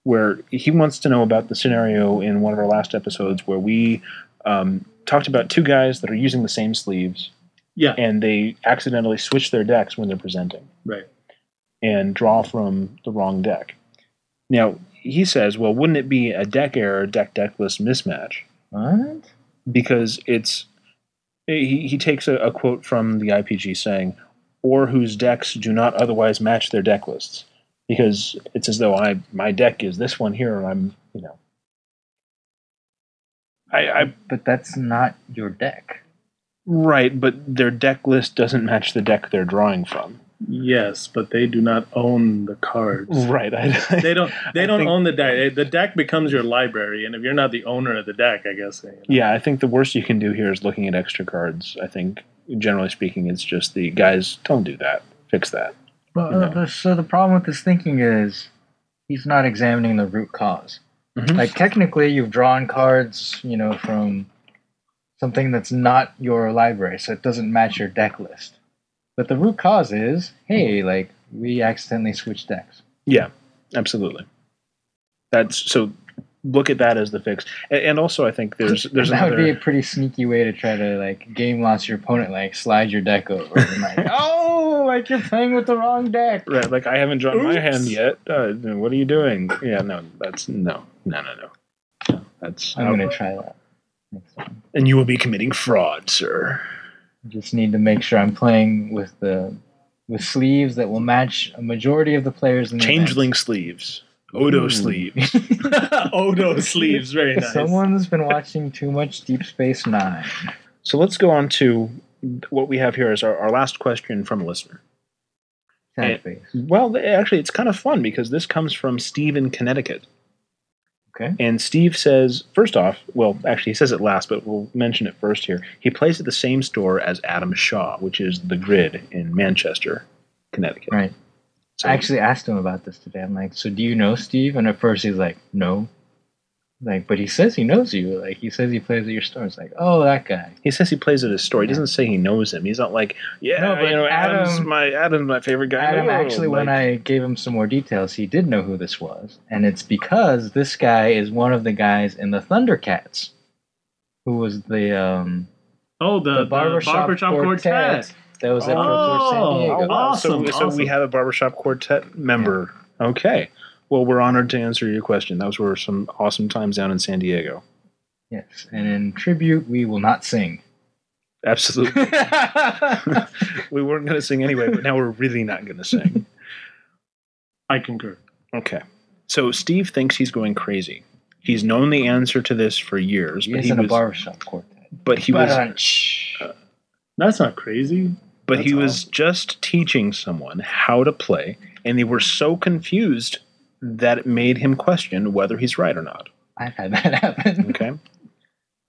where he wants to know about the scenario in one of our last episodes where we um, talked about two guys that are using the same sleeves yeah, and they accidentally switch their decks when they're presenting right. And draw from the wrong deck. Now he says, well, wouldn't it be a deck error, deck deck list mismatch? What? because it's he, he takes a, a quote from the IPG saying, "or whose decks do not otherwise match their deck lists," because it's as though I my deck is this one here, and I'm you know, I, I But that's not your deck. right, but their deck list doesn't match the deck they're drawing from. Yes, but they do not own the cards. Right, I, They don't. They I don't think- own the deck. The deck becomes your library, and if you're not the owner of the deck, I guess. you know. yeah, I think the worst you can do here is looking at extra cards. I think generally speaking, it's just the guys don't do that. Fix that. Well, You know. uh, so the problem with this thinking is he's not examining the root cause. Mhm. Like technically, you've drawn cards, you know, from something that's not your library, so it doesn't match your deck list. But the root cause is, hey, like we accidentally switched decks. Yeah, absolutely. That's so. Look at that as the fix, and also I think there's there's that would be a pretty sneaky way to try to like game loss your opponent, like slide your deck over and like, oh, like you're playing with the wrong deck. Right, like I haven't drawn my hand yet. Uh, what are you doing? Yeah, no, that's no, no, no, no. no that's I'm gonna try that next time. and you will be committing fraud, sir. I just need to make sure I'm playing with the with sleeves that will match a majority of the players in the Changeling sleeves, Odo Ooh. sleeves. Odo sleeves, very nice. Someone's been watching too much Deep Space Nine. So let's go on to what we have here is our, our last question from a listener. Sad face. Well, actually, it's kind of fun because this comes from Steve in Connecticut. Okay. And Steve says, first off, well, actually, he says it last, but we'll mention it first here. He plays at the same store as Adam Shaw, which is the Grid in Manchester, Connecticut. Right. So, I actually asked him about this today. I'm like, so do you know Steve? And at first he's like, no. Like, but he says he knows you. Like, he says he plays at your store. It's like, oh, that guy. he says he plays at his store. He doesn't say he knows him. He's not like, yeah, No, but you know, Adam's my Adam's my favorite guy. Adam, world. actually, when I gave him some more details, he did know who this was. And it's because this guy is one of the guys in the Thundercats, who was the, um, oh, the, the the barbershop, barbershop quartet, quartet. that was at Oh, San Diego. Oh. So- Awesome, So, we have a barbershop quartet member. Okay. Well, we're honored to answer your question. Those were some awesome times down in San Diego. Yes, and in tribute, we will not sing. Absolutely. we weren't going to sing anyway, but now we're really not going to sing. I concur. Okay. So Steve thinks he's going crazy. He's known the answer to this for years, he but he in a barbershop quartet. but he was, Ba-dun-ch. Uh, uh, that's not crazy. but he that's was just teaching someone how to play, and they were so confused that it made him question whether he's right or not. I've had that happen. Okay.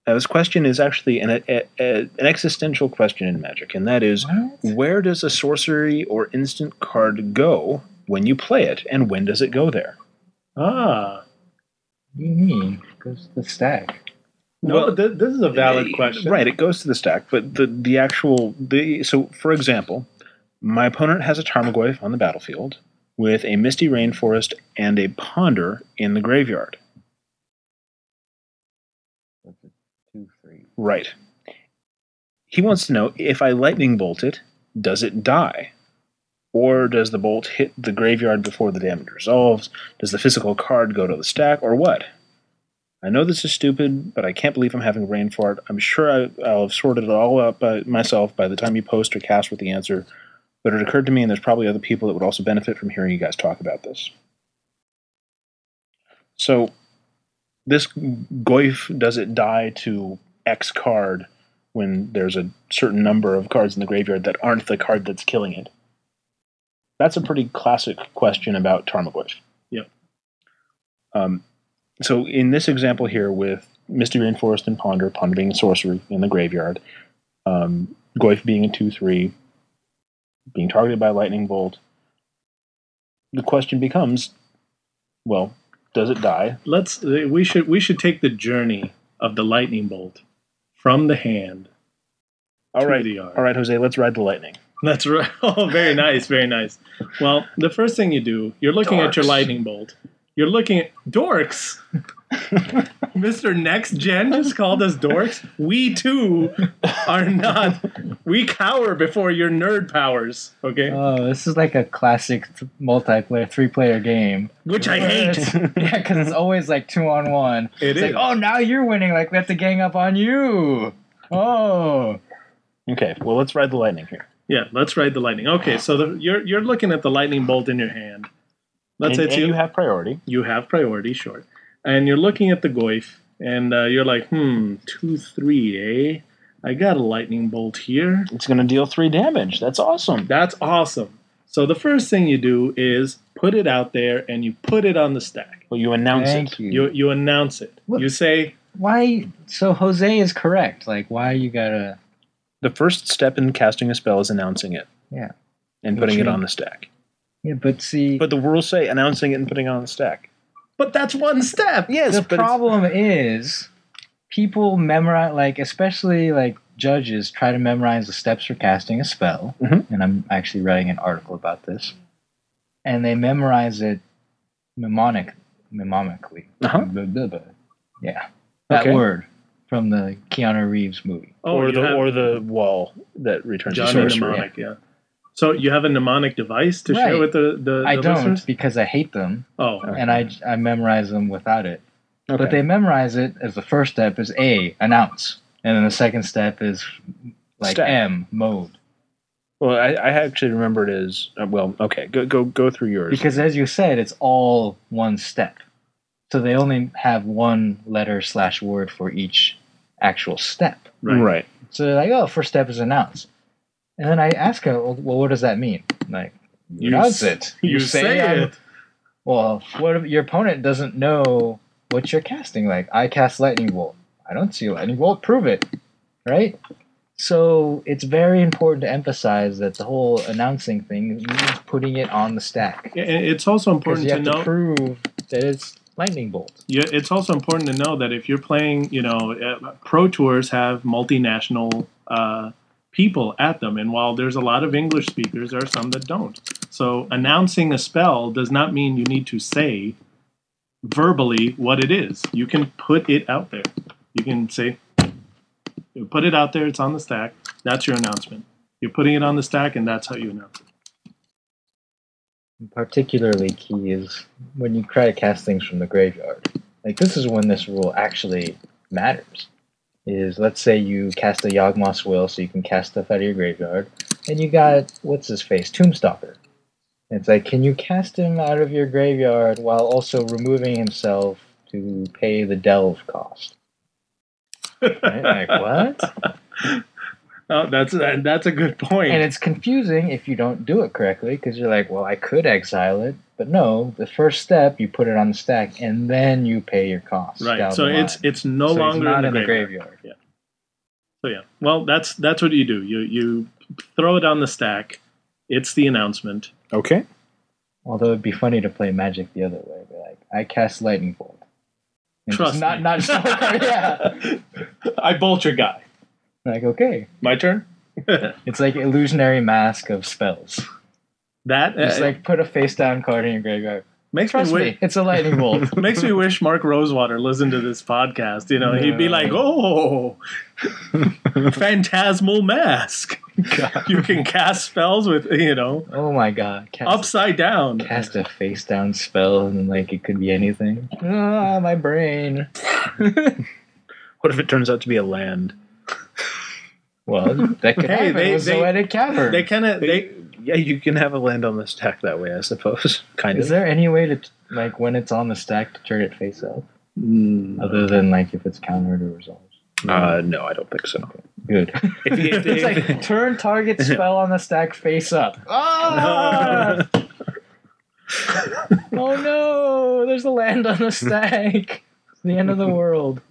Now, this question is actually an, a, a, an existential question in Magic, and that is What? where does a sorcery or instant card go when you play it, and when does it go there? Ah, What do you mean? Goes to the stack. No, Well, th- this is a valid Eh, question. Right, it goes to the stack, but the the actual the so for example, my opponent has a Tarmogoyf on the battlefield with a Misty Rainforest and a Ponder in the graveyard. Two. Right. He wants to know if I lightning bolt it, does it die? Or does the bolt hit the graveyard before the damage resolves? Does the physical card go to the stack, or what? I know this is stupid, but I can't believe I'm having brain fart. I'm sure I, I'll have sorted it all out by myself by the time you post or cast with the answer, but it occurred to me, and there's probably other people that would also benefit from hearing you guys talk about this. So, this Goyf, does it die to X card when there's a certain number of cards in the graveyard that aren't the card that's killing it? That's a pretty classic question about Tarmogoyf. Yep. Um, so in this example here with Misty Rainforest and Ponder, Ponder being a sorcery in the graveyard, um, Goyf being a 2 3, being targeted by a lightning bolt, the question becomes well, does it die? Let's. We should. We should take the journey of the lightning bolt from the hand All to right. All right, Jose, let's ride the lightning. That's right. Oh, very nice, very nice. Well, the first thing you do, you're looking at your lightning bolt. You're looking at dorks. Mr. Next Gen just called us dorks. We too are not. We cower before your nerd powers. Okay, Oh, this is like a classic th- multiplayer, three-player game. which I hate. yeah, because it's always like two on one. It it's is. like, oh, now you're winning. Like we have to gang up on you. Oh, Okay, well, let's ride the lightning here. Yeah, let's ride the lightning. Okay, so the, you're you're looking at the lightning bolt in your hand. Let's and, say it's and you. you have priority. you have priority, sure. And you're looking at the Goyf, and uh, you're like, hmm, two, three, eh? I got a lightning bolt here. It's going to deal three damage. That's awesome. That's awesome. So the first thing you do is put it out there, and you put it on the stack. Well, you announce thank it. you. You you announce it. What? You say, Why? So Jose is correct. Like, why you gotta? The first step in casting a spell is announcing it. Yeah. And Which putting it on the stack. Yeah, but see, But the rules say announcing it and putting it on the stack. But that's one step. Yes, the but problem is people memorize, like especially like judges try to memorize the steps for casting a spell, Mhm. and I'm actually writing an article about this, and they memorize it mnemonic, mnemomically. Uh-huh. Yeah, that Okay. word from the Keanu Reeves movie. Oh, or the have or the wall that returns Johnny the sorcery. mnemonic, yeah. So you have a mnemonic device to share with the the, I the don't listeners? because I hate them, Oh, Okay. and I I memorize them without it. Okay. But they memorize it as the first step is A, announce. And then the second step is like Stack. M, mode. well, I, I actually remember it as uh, well. Okay, go go go through yours. Because as you said, it's all one step. So they only have one letter slash word for each actual step. right. right. So they're like, oh, first step is announce. And then I ask them, well, well what does that mean? Like, you You announce it. You, say, I'm- it. Well, what if your opponent doesn't know what you're casting? Like, I cast lightning bolt. I don't see lightning bolt. Prove it, right? So it's very important to emphasize that the whole announcing thing means putting it on the stack I- It's also important you to know. to prove that it's lightning bolt. Yeah, it's also important to know that if you're playing, you know, uh, pro tours have multinational uh, people at them, and while there's a lot of English speakers, there are some that don't. So announcing a spell does not mean you need to say verbally what it is. You can put it out there. You can say, put it out there. It's on the stack. That's your announcement. You're putting it on the stack, and that's how you announce it. Particularly key is when you try to cast things from the graveyard. Like this is when this rule actually matters. Is let's say you cast a Yawgmoth's Will, so you can cast stuff out of your graveyard, and you got what's his face, Tombstalker. It's like, can you cast him out of your graveyard while also removing himself to pay the delve cost? Right? Like what? Oh, that's that, that's a good point. And it's confusing if you don't do it correctly because you're like, well, I could exile it, but no. The first step, you put it on the stack, and then you pay your costs. right. down So the it's line. it's no So he's longer not in the graveyard. graveyard. So yeah, well, that's that's what you do. You you throw it on the stack. It's the announcement. Okay. Although it'd be funny to play Magic the other way. Be like, I cast Lightning Bolt. And Trust just not me. not just yeah. I bolt your guy. Like okay, My turn. it's like illusionary mask of spells. that Just uh, like put a face down card in your graveyard. makes Trust me, me, it's a lightning bolt. makes me wish Mark Rosewater listened to this podcast. You know, he'd be like, "Oh, phantasmal mask. You can cast spells with you know oh my god! Cast, upside down." cast a face down spell and like it could be anything. Ah, my brain. What if it turns out to be a land? Well, that could Hey, happen they- with they- Zoetic Cavern. They kind of they Yeah, you can have a land on the stack that way, I suppose. Kind Is of. there any way to like when it's on the stack to turn it face up, Mm, other than like if it's countered or resolved? uh, no, I don't think so. Good. If you- if- it's like turn target spell on the stack face up. Ah! oh no! There's a land on the stack. It's the end of the world.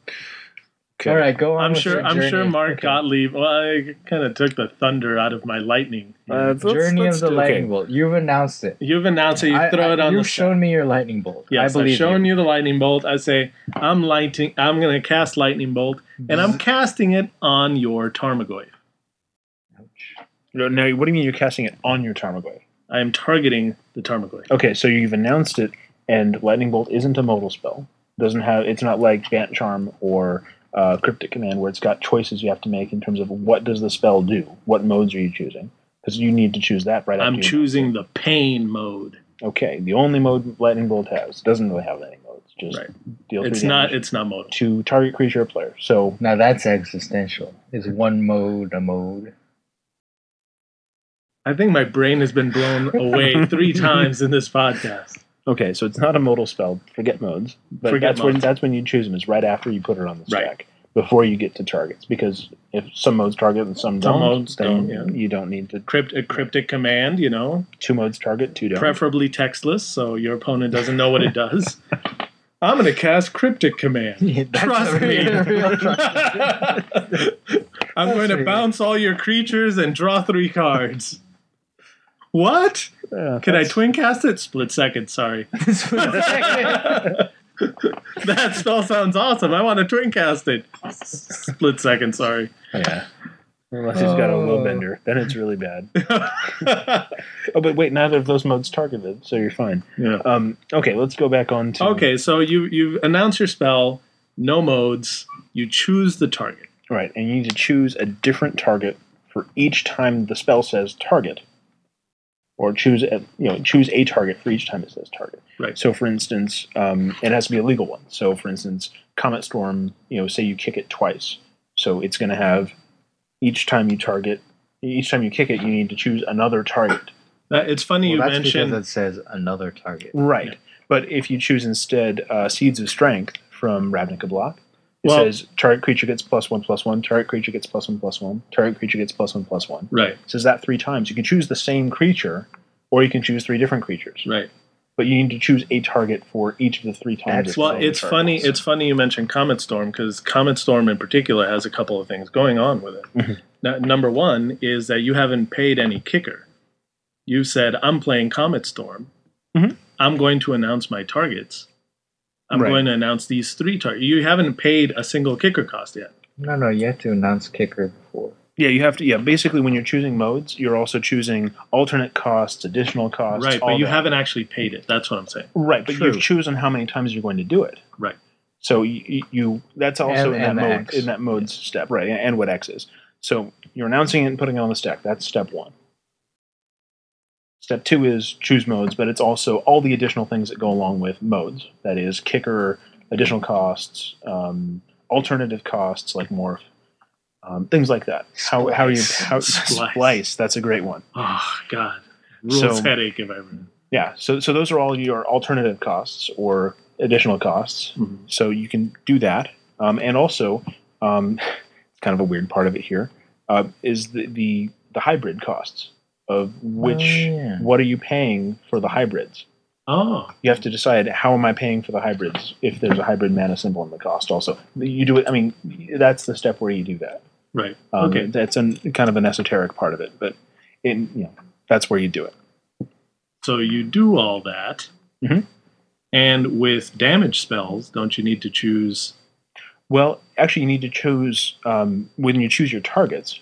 Okay. All right, go on. I'm with sure your I'm sure. Mark Okay. Gottlieb. Well, I kind of took the thunder out of my lightning. Uh, let's- Journey let's of the Lightning okay. Bolt. You've announced it. You've announced it. You I- throw I- it on the. You've the shown me your lightning bolt. Yes, I believe I've shown you. the lightning bolt. I say I'm lighting. I'm going to cast lightning bolt, and I'm casting it on your Tarmogoyf. Ouch. No, no, what do you mean you're casting it on your Tarmogoyf? I am targeting the Tarmogoyf. Okay, so you've announced it, and Lightning Bolt isn't a modal spell. Doesn't have. It's not like Bant Charm or uh, Cryptic Command, where it's got choices you have to make in terms of what does the spell do. What modes are you choosing? Because you need to choose that right. I'm after choosing the pain mode. Okay, the only mode Lightning Bolt has doesn't really have any modes. Just Right. deal. It's three not. damage It's not mode to target creature or player. So Now that's existential. Is one mode a mode? I think my brain has been blown away three times in this podcast. Okay, so it's not a modal spell. Forget modes. But Forget that's when that's when you choose them. Is right after you put it on the Right. stack. Before you get to targets, because if some modes target and some Some don't, modes then don't, yeah. you don't need to. Crypt, a cryptic command, you know, Two modes target, two don't. preferably textless, so your opponent doesn't know what it does. I'm going to cast cryptic command. That's Trust me. real- real trust. I'm going to bounce all your creatures and draw three cards. What? Yeah, Can I Twincast it? Split second, sorry. that spell sounds awesome. I want to Twincast it. Split second, sorry. Yeah. Unless he's got a low bender, then it's really bad. Oh, but wait, neither of those modes targeted, so you're fine. yeah. Um, okay, let's go back on to. Okay, so you you announce your spell, no modes. You choose the target. Right, and you need to choose a different target for each time the spell says target, or choose a, you know choose a target for each time it says target. Right. So, for instance, um, it has to be a legal one. So, for instance, Comet Storm, you know, say you kick it twice, so it's going to have each time you target, each time you kick it, you need to choose another target. Uh, it's funny Well, you that's mentioned. because it says another target. Right. Yeah. But if you choose instead uh, Seeds of Strength from Ravnica Block, it Well- says target creature gets plus one plus one, target creature gets plus one plus one, target creature gets plus one plus one. Right, It says that three times. You can choose the same creature, or you can choose three different creatures. right. But you need to choose a target for each of the three times. That's Well, it's funny. It's funny you mentioned Comet Storm because Comet Storm in particular has a couple of things going on with it. Mhm. Now, number one is that you haven't paid any kicker. You said, "I'm playing Comet Storm. Mhm. I'm going to announce my targets. I'm Right. going to announce these three targets. You haven't paid a single kicker cost yet. No, no, you have to announce kicker before. Yeah, you have to. Yeah, basically, when you're choosing modes, you're also choosing alternate costs, additional costs. right, all but you that. haven't actually paid it. That's what I'm saying. Right, but True. you've chosen how many times you're going to do it. Right. So you, you that's also And- in that and the mode in that mode step, right? And what X is. So you're announcing it and putting it on the stack. That's step one. Step two is choose modes, but it's also all the additional things that go along with modes. That is kicker, additional costs, um, alternative costs like morph, um, things like that. How how you Splice. how Splice. splice? That's a great one. Oh God, rules So- headache if I ever. Yeah. So so those are all your alternative costs or additional costs. So you can do that. Um, and also, um, it's kind of a weird part of it here, uh, is the, the, the hybrid costs of which, Oh, yeah. what are you paying for the hybrids? Oh, You have to decide how am I paying for the hybrids if there's a hybrid mana symbol in the cost also. You do it, I mean, that's the step where you do that. right. Um, okay. That's an, kind of an esoteric part of it, but in, you know, that's where you do it. So you do all that, Mhm. And with damage spells, don't you need to choose? Well, actually, you need to choose um, when you choose your targets.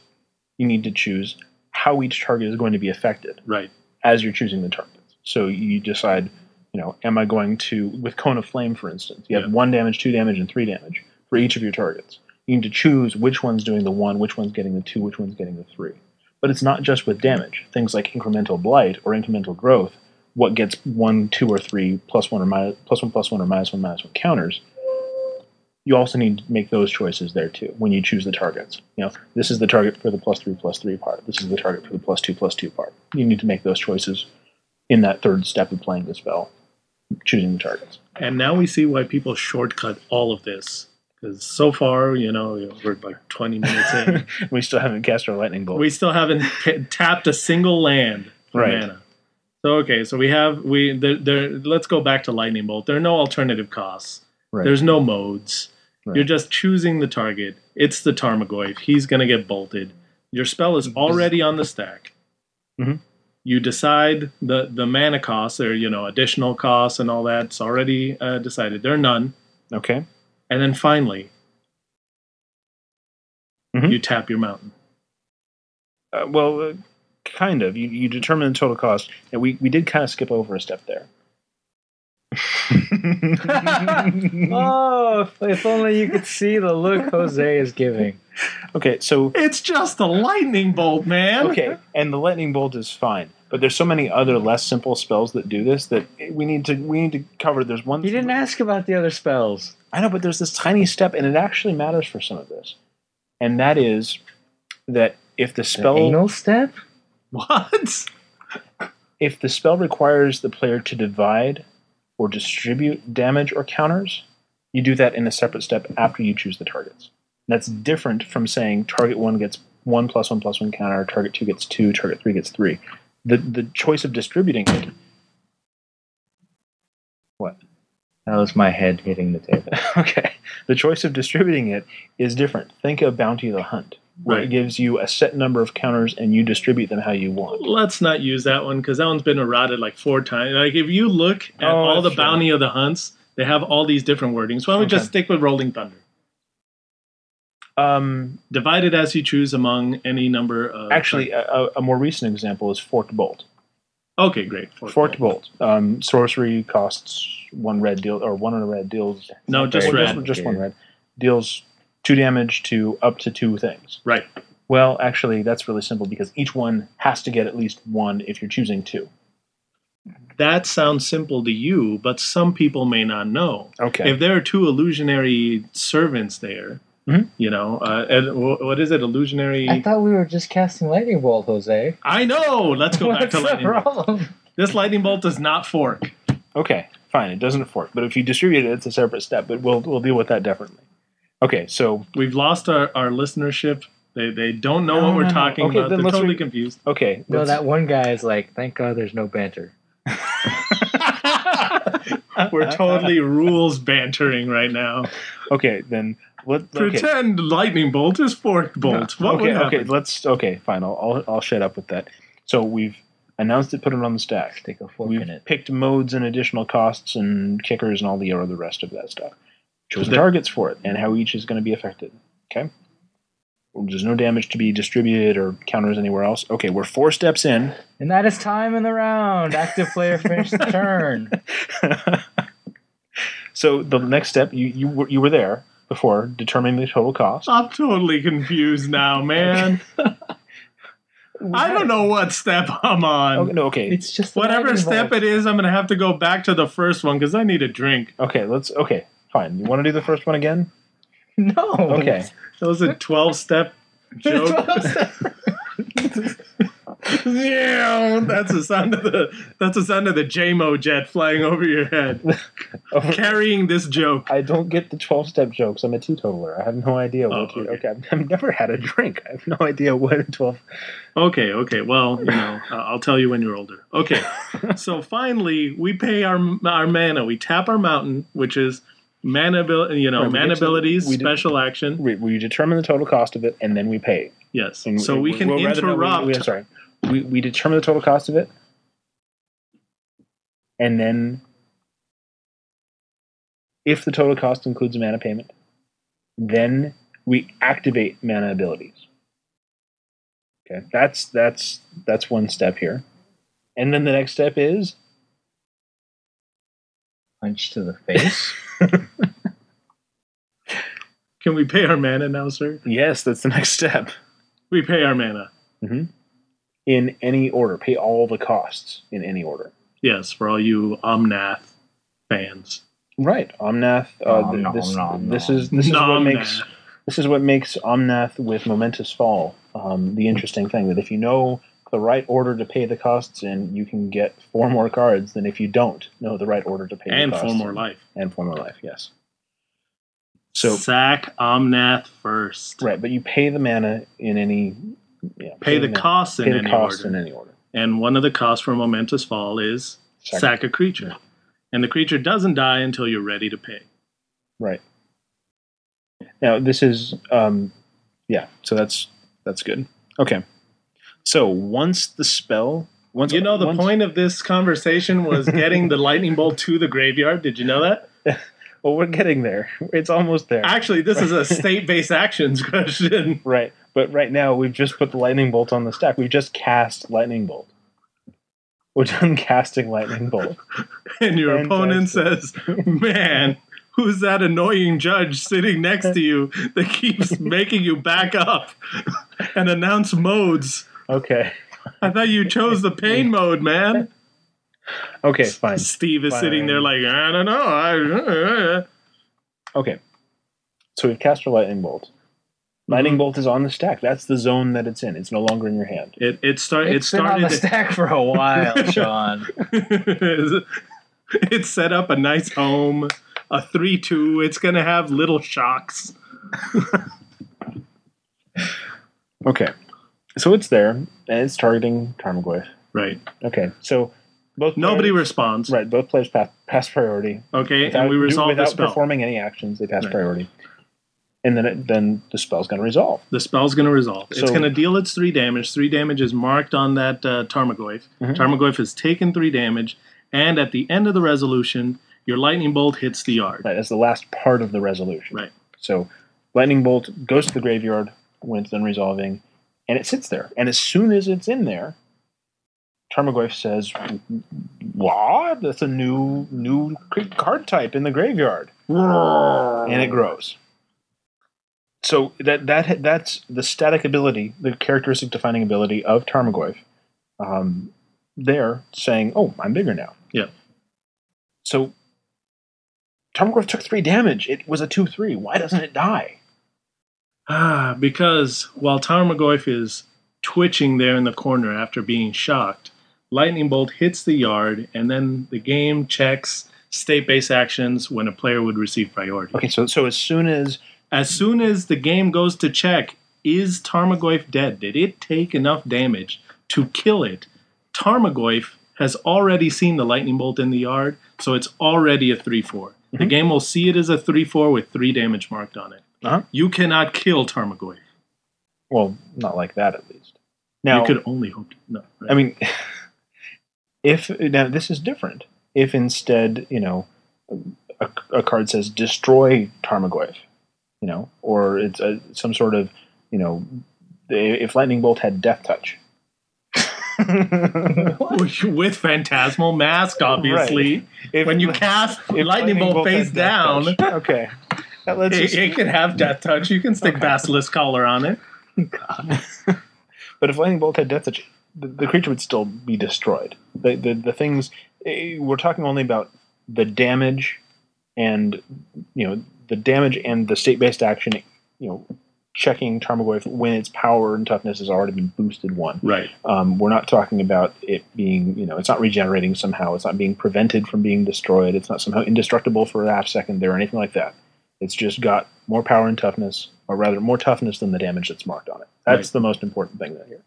You need to choose how each target is going to be affected Right. as you're choosing the targets. So you decide, you know, am I going to with cone of flame, for instance, you have Yeah. one damage, two damage, and three damage for each of your targets. You need to choose which one's doing the one, which one's getting the two, which one's getting the three. But it's not just with damage. Things like incremental blight or incremental growth, what gets one, two, or three plus one or minus plus one plus one or minus one minus one counters. You also need to make those choices there too when you choose the targets. You know, this is the target for the plus three plus three part. This is the target for the plus two plus two part. You need to make those choices in that third step of playing the spell, choosing the targets. And now we see why people shortcut all of this. Because so far, you know, we're like 20 minutes in. we still haven't cast our lightning bolt. we still haven't tapped a single land for Right. mana. So okay, so we have we there, there. Let's go back to lightning bolt. There are no alternative costs. Right. There's no modes. Right. You're just choosing the target. It's the Tarmogoyf. He's gonna get bolted. Your spell is already on the stack. Mhm. You decide the the mana costs or you know additional costs and all that. It's already uh, decided. There are none. okay. And then finally, Mhm. you tap your mountain. Uh, well, uh, kind of. You, you determine the total cost, and we, we did kind of skip over a step there. Oh, if, if only you could see the look Jose is giving. okay, so It's just a lightning bolt, man. okay, and the lightning bolt is fine, but there's so many other less simple spells that do this that we need to we need to cover. There's one. You didn't ask about the other spells. I know, but there's this tiny step, and it actually matters for some of this, and that is that if the The spell anal step? What? if the spell requires the player to divide or distribute damage or counters, you do that in a separate step after you choose the targets. That's different from saying target one gets one plus one plus one counter, target two gets two, target three gets three. The the choice of distributing it. What? That was my head hitting the table. okay. The choice of distributing it is different. Think of Bounty of the Hunt, where Right. it gives you a set number of counters and you distribute them how you want. Let's not use that one because that one's been eroded like four times. Like if you look at Oh, all the true. bounty of the hunts, they have all these different wordings. Why don't we just stick with Rolling Thunder? Um, Divided as you choose among any number of. actually, a, a- more recent example is Forked Bolt. okay, great. Forked Forked Bolt. Bolt. Um, sorcery costs one red deal or one and a red deals. No, just red. Just, just one red deals two damage to up to two things. Right. Well, actually, that's really simple because each one has to get at least one if you're choosing two. That sounds simple to you, but some people may not know. Okay. If there are two illusionary servants there, Mhm. you know, uh, and wh- what is it? Illusionary. I thought we were just casting lightning bolt, Jose. I know. Let's go back to the lightning. bolt. problem? This lightning bolt does not fork. Okay, fine. It doesn't fork, but if you distribute it, it's a separate step. But we'll we'll deal with that differently. Okay, so We've lost our, our listenership. They, they don't know No, what we're no, no. talking Okay, about. then They're let's totally re- confused. okay, No, let's- that one guy is like, thank God there's no banter. We're totally rules bantering right now. okay. Then let okay. Pretend lightning bolt is forked bolt. What okay, would okay. Let's okay, fine. I'll, I'll I'll shut up with that. So we've announced it, put it on the stack. Stick a fork We've in it. picked modes and additional costs and kickers and all the other rest of that stuff. Chosen The- targets for it and how each is going to be affected. Okay. There's no damage to be distributed or counters anywhere else. Okay, we're four steps in. And that is time in the round. Active player finished the turn. so the next step, you you were, you were there before determining the total cost. I'm totally confused now, man. I don't know what step I'm on. Okay, no, okay, It's just Whatever step it is, I'm gonna have to go back to the first one because I need a drink. okay. Let's okay, fine. You want to do the first one again? No. Okay. That was a 12 step joke. Yeah, that's the sound of the that's the sound of the JMO jet flying over your head, carrying this joke. I don't get the 12 step jokes. I'm a teetotaler. I have no idea what Oh, you. okay. Okay, I've, I've never had a drink. I have no idea what a 12. Okay, okay. Well, you know, uh, I'll tell you when you're older. Okay. so finally, we pay our our mana. We tap our mountain, which is mana ability. You know, Right, we mana get to- abilities, we do- special action. We, we determine the total cost of it and then we pay. Yes. And So we can well, rather, no, interrupt. we, we, sorry. We, we determine the total cost of it and then if the total cost includes a mana payment, then we activate mana abilities. Okay, that's that's that's one step here, and then the next step is Punch to the face. Can we pay our mana now, sir? yes, that's the next step. We pay our mana. In any order, pay all the costs in any order. Yes, for all you Omnath fans. Right, Omnath. Uh, Nom, th- nom, this, nom, this is this is what Nomnath. makes this is what makes Omnath with Momentous Fall um, the interesting thing. That if you know the right order to pay the costs in, you can get four more cards than if you don't know the right order to pay and the costs And four more life. and four more life. Yes. So sack Omnath first. right, but you pay the mana in any. Yeah, Pay the mana- costs in Pay the any costs order. in any order. And one of the costs for Momentous Fall is Sack- sack, a creature. And the creature doesn't die until you're ready to pay. Right. Now this is um yeah, so that's that's good. Okay. So once the spell once You know, the once, point of this conversation was getting the lightning bolt to the graveyard. Did you know that? Well we're getting there. It's almost there. Actually, this is a state based actions question. right. But right now we've just put the lightning bolt on the stack. We've just cast lightning bolt. We're done casting lightning bolt. And your Fantastic. opponent says, Man, who's that annoying judge sitting next to you that keeps making you back up and announce modes? Okay. I thought you chose the pain mode, man. Okay, fine. Steve is Fine. sitting there like, I don't know. I, Okay. So we've cast our lightning bolt. Lightning Mhm. bolt is on the stack. That's the zone that it's in. It's no longer in your hand. It it start it It's been on the stack for a while, Sean. it set up a nice home, a three two. It's gonna have little shocks. Okay. So it's there, and it's targeting Tarmogoyf. Right. Okay. So both Nobody players, responds. right. Both players pass, pass priority Okay, without, and we do- resolve the without performing any actions. They pass Right. priority, and then it, then the spell's going to resolve. The spell's going to resolve. it's going to deal its three damage. Three damage is marked on that uh, Tarmogoyf. Mhm. Tarmogoyf has taken three damage, and at the end of the resolution, your lightning bolt hits the yard. Right. That's the last part of the resolution. Right. So lightning bolt goes to the graveyard when it's done resolving, and it sits there. And as soon as it's in there, Tarmogoyf says, "What? That's a new new card type in the graveyard." and it grows. So that that that's the static ability, the characteristic defining ability of Tarmogoyf. Um, they're saying, "Oh, I'm bigger now." Yeah. So Tarmogoyf took three damage. It was a two-three. Why doesn't it die? Ah, because while Tarmogoyf is twitching there in the corner after being shocked, lightning bolt hits the yard, and then the game checks state-based actions when a player would receive priority. Okay, so so as soon as As soon as the game goes to check, is Tarmogoyf dead? Did it take enough damage to kill it? Tarmogoyf has already seen the lightning bolt in the yard, so it's already a 3 4. The Mhm. game will see it as a 3 4 with 3 damage marked on it. Uh-huh. You cannot kill Tarmogoyf. well, not like that at least. Now, you could only hope to. No. right. I mean, if now this is different. If instead, you know, a, a card says destroy Tarmogoyf, you know, or it's a, some sort of, you know, if Lightning Bolt had Death Touch. with Phantasmal Mask, obviously. If- When you cast if Lightning Bolt face down, okay, Now, let's it, it can have Death Touch. You can stick Okay. Basilisk Collar on it. God. But if Lightning Bolt had Death Touch, the, the creature would still be destroyed. The, the, the things eh, we're talking only about the damage and you know the damage and the state based action. You know, checking Tarmogoyf when its power and toughness has already been boosted one. Right. Um, we're not talking about it being you know it's not regenerating somehow. It's not being prevented from being destroyed. It's not somehow indestructible for a half second there or anything like that. It's just got more power and toughness, or rather more toughness than the damage that's marked on it. That's Right. the most important thing here.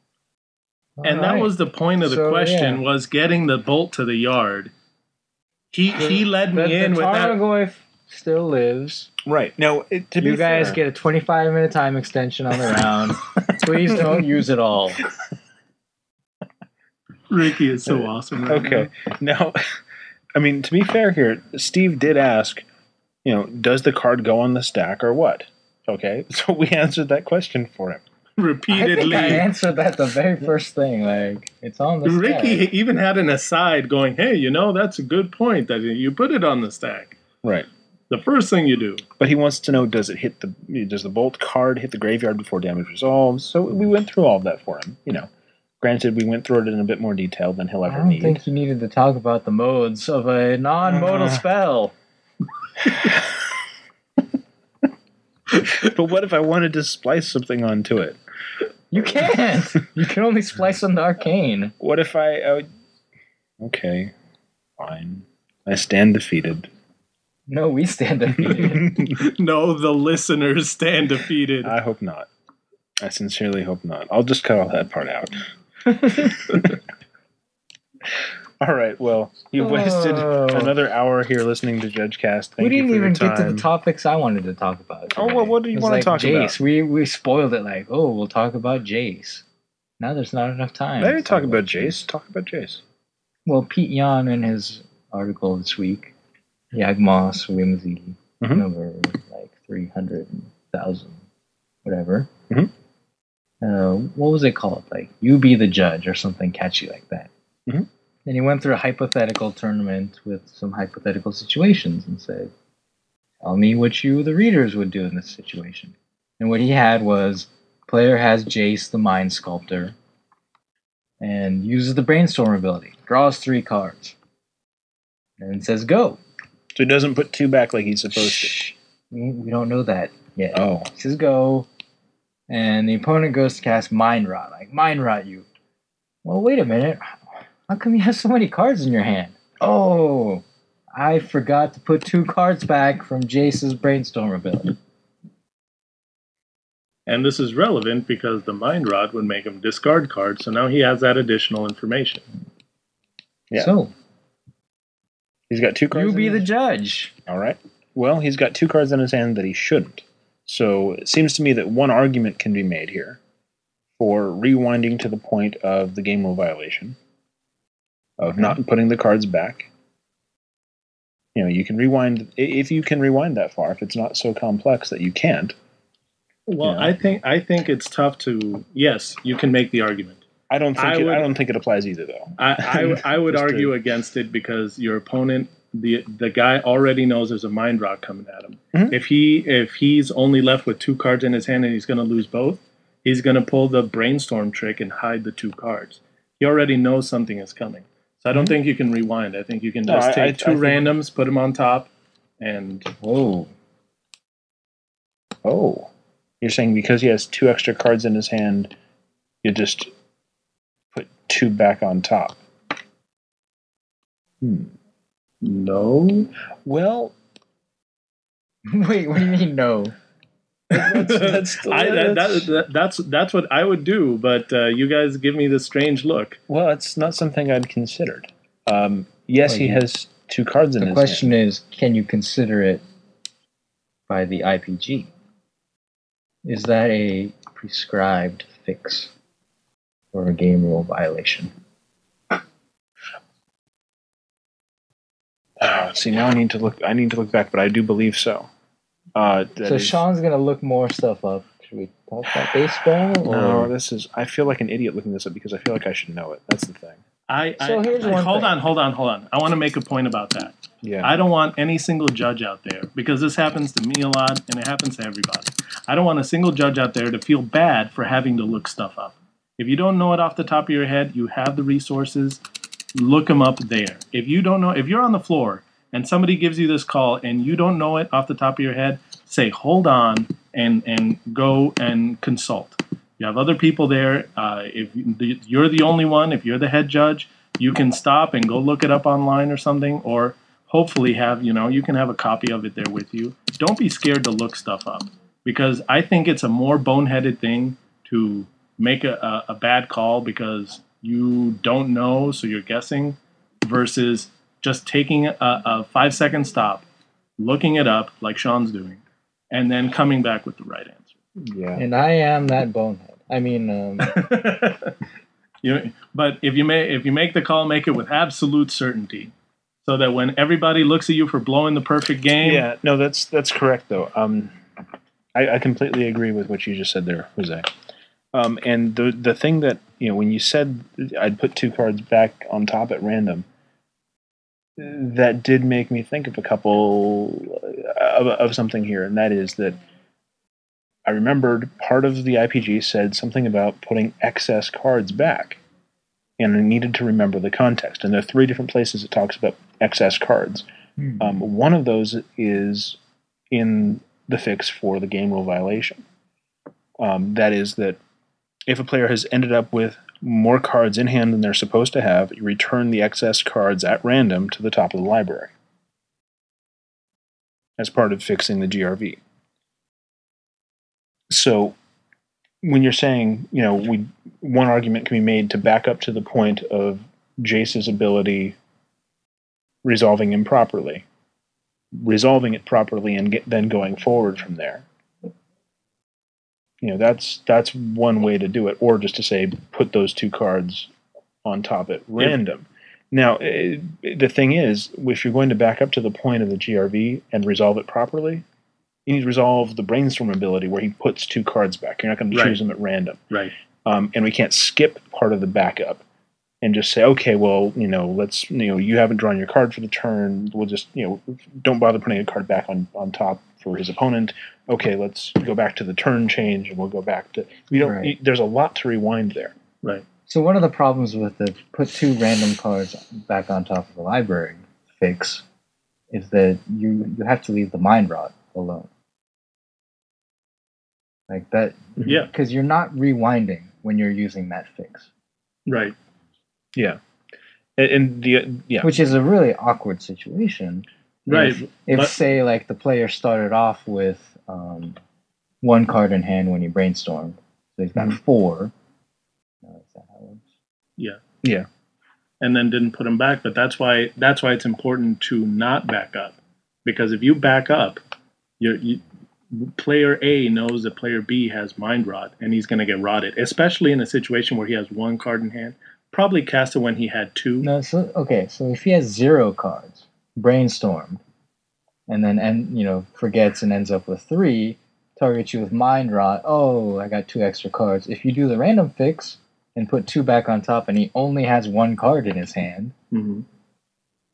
and that was the point of the So, question yeah. was getting the bolt to the yard. He he led the, me in the with that. Tarmogoyf still lives. Right now, it, to you be guys fair, get a 25 minute time extension on the round. Please don't use it all. Ricky is so awesome. right okay. Now, I mean, to be fair here, Steve did ask, you know, does the card go on the stack or what? Okay, so we answered that question for him. I think Repeatedly. I answered that the very first thing. Like it's on the stack. Ricky stack. even had an aside going, hey, you know, that's a good point that you put it on the stack. Right. The first thing you do. But he wants to know does it hit the does the bolt card hit the graveyard before damage resolves? So we went through all of that for him. You know, granted we went through it in a bit more detail than he'll I ever don't need. think he needed to talk about the modes of a non-modal Uh. spell. but what if I wanted to splice something onto it? You can't. you can only splice on the arcane. What if I? Uh, okay, fine. I stand defeated. No, we stand defeated. No, the listeners stand defeated. I hope not. I sincerely hope not. I'll just cut all that part out. all right. Well, you wasted Oh. another hour here listening to Judge Cast. Thank we didn't for your even get to the topics I wanted to talk about. Oh, well, what do you It was wanna like talk about? Jace. We we spoiled it like, oh, we'll talk about Jace. Now there's not enough time. Let to me talk about Jace. Talk about Jace. Well, Pete Jahn in his article this week, Yawgmoth's Whimsy, Mhm. number like 300,000, whatever. Mhm. Uh, what was it called? Like, You Be the Judge or something catchy like that. Mhm. And he went through a hypothetical tournament with some hypothetical situations and said, Tell me what you, the readers, would do in this situation. And what he had was player has Jace, the Mind Sculptor, and uses the brainstorm ability. Draws three cards. And says go. So he doesn't put two back like he's supposed to. Shh. We, we don't know that yet. Oh. He says go. And the opponent goes to cast Mind Rot. Like, Mind Rot you. Well, wait a minute. How come you have so many cards in your hand? Oh, I forgot to put two cards back from Jace's brainstorm ability. and this is relevant because the mind rot would make him discard cards, so now he has that additional information. Yeah. So, He's got two cards. you be his- the judge. All right. Well, he's got two cards in his hand that he shouldn't. So it seems to me that one argument can be made here for rewinding to the point of the game rule violation of not putting the cards back. You know, you can rewind if you can rewind that far. If it's not so complex that you can't, Well, Yeah. I think I think it's tough to. Yes, you can make the argument. I don't think I it, would- I don't think it applies either, though. I, I, I would Just to- argue against it because your opponent, the the guy already knows there's a mind rot coming at him. Mhm. If he if he's only left with two cards in his hand and he's going to lose both, he's going to pull the brainstorm trick and hide the two cards. He already knows something is coming. So I don't think you can rewind. I think you can No, just I- take I- two I think- randoms, put them on top, and Whoa. Oh, you're saying because he has two extra cards in his hand, you just put two back on top. Hmm. no. Well, Wait, what do you mean no? That's- that's- I, that, that's- that, that, that's that's what I would do, but uh, you guys give me this strange look. well, it's not something I'd considered. Um, yes, he Well, has two cards in his The question hand. is, can you consider it by the IPG? Is that a prescribed fix for a game rule violation? Ah, see, now I need to look. I need to look back, but I do believe so. Uh, so is- Sean's gonna look more stuff up. Should we talk about baseball? Or? no, this is. I feel like an idiot looking this up because I feel like I should know it. That's the thing. I, So I, here's I- one hold thing. on, hold on, hold on. I want to make a point about that. Yeah. I don't want any single judge out there because this happens to me a lot and it happens to everybody. I don't want a single judge out there to feel bad for having to look stuff up. If you don't know it off the top of your head, you have the resources. Look them up there. If you don't know, if you're on the floor and somebody gives you this call and you don't know it off the top of your head, say hold on and and go and consult. You have other people there. Uh, if you- you're the only one, if you're the head judge, you can stop and go look it up online or something, or hopefully have you know you can have a copy of it there with you. Don't be scared to look stuff up because I think it's a more boneheaded thing to make a, a, a bad call because you don't know, so you're guessing, versus just taking a, a five second stop, looking it up like Sean's doing, and then coming back with the right answer. yeah. And I am that bonehead. I mean, um, you, but if you may, if you make the call, make it with absolute certainty. so that when everybody looks at you for blowing the perfect game, Yeah, no, that's that's correct though. Um, I, I completely agree with what you just said there, Jose. Um, and the the thing that you know when you said I'd put two cards back on top at random, that did make me think of a couple of, of something here, and that is that I remembered part of the IPG said something about putting excess cards back, and I needed to remember the context. And there are three different places it talks about excess cards. Hmm. Um, one of those is in the fix for the game rule violation. Um, that is that if a player has ended up with more cards in hand than they're supposed to have, you return the excess cards at random to the top of the library as part of fixing the GRV. So when you're saying, you know, we one argument can be made to back up to the point of Jace's ability resolving improperly, resolving it properly, and get, then going forward from there. You know, that's that's one way to do it, or just to say put those two cards on top at random. Now, eh, the thing is, if you're going to back up to the point of the GRV and resolve it properly, you need to resolve the brainstorm ability where he puts two cards back. You're not going to Right. choose them at random right, um, and we can't skip part of the backup and just say, okay, well, you know, let's, you know, you haven't drawn your card for the turn. We'll just, you know, don't bother putting a card back on on top for his opponent. Okay, let's go back to the turn change, and we'll go back to. We don't. Right. There's a lot to rewind there. right. So one of the problems with the put two random cards back on top of the library fix is that you you have to leave the mind rot alone. Like that, Yeah, because you're not rewinding when you're using that fix, right. Yeah, and, and the yeah, which is a really awkward situation. Right. If, if But- say like the player started off with um, one card in hand when he brainstormed, so he's got Mhm. four. No, is that how it works? yeah, and then didn't put them back. But that's why that's why it's important to not back up, because if you back up, you player A knows that player B has mind rot, and he's going to get rotted, especially in a situation where he has one card in hand. Probably cast it when he had two. No, so okay, so if he has zero cards, brainstormed, and then and you know forgets and ends up with three, targets you with mind rot. Oh, I got two extra cards. If you do the random fix and put two back on top, and he only has one card in his hand, hmm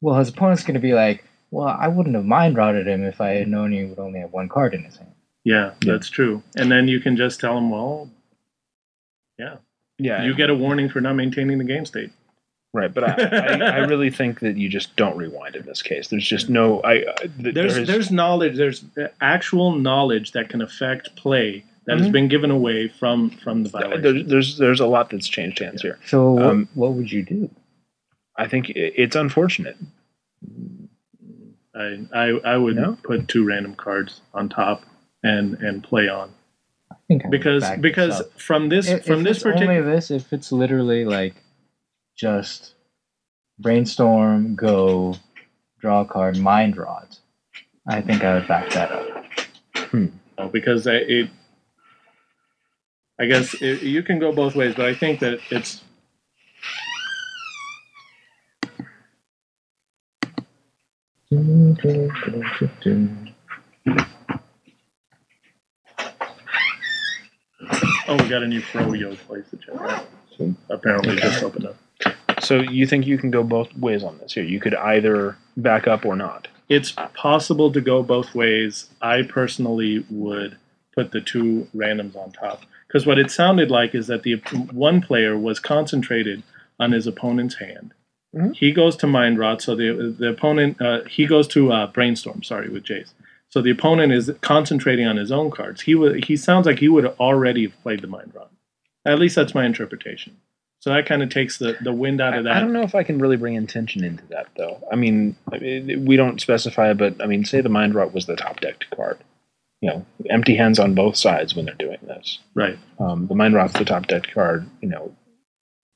well, his opponent's going to be like, "Well, I wouldn't have mind rotted him if I had known he would only have one card in his hand." Yeah, Yeah. that's true. And then you can just tell him, well, yeah. Yeah, you get a warning for not maintaining the game state. right, but I, I, I really think that you just don't rewind in this case. There's just no. I I- th- There's there is- there's knowledge, there's actual knowledge that can affect play that has Mhm. been given away from from the violation. there's there's there's a lot that's changed hands here. So what, Um, what would you do? I think it's unfortunate. I, I I would No? put two random cards on top and and play on I think I would because back this because from this if, from if this it's only particular this, if it's literally like just brainstorm, go, draw a card, mind rot, I think I would back that up. because it I guess it, you can go both ways, but I think that it's oh we got a new pro yo place to check out. Apparently just opened up. So you think you can go both ways on this here? You could either back up or not. It's possible to go both ways. I personally would put the two randoms on top because what it sounded like is that the one player was concentrated on his opponent's hand. Mhm. He goes to mind rot, so the the opponent uh, he goes to uh, brainstorm. Sorry, with Jace. So the opponent is concentrating on his own cards. He would he sounds like he would already have played the mind rot. At least that's my interpretation. So that kind of takes the, the wind out of I, I don't know if I can really bring intention into that though. I mean, I mean, we don't specify, but I mean, say the mind rot was the top decked card. You know, empty hands on both sides when they're doing this. Right. Um, the mind rot's the top decked card. You know,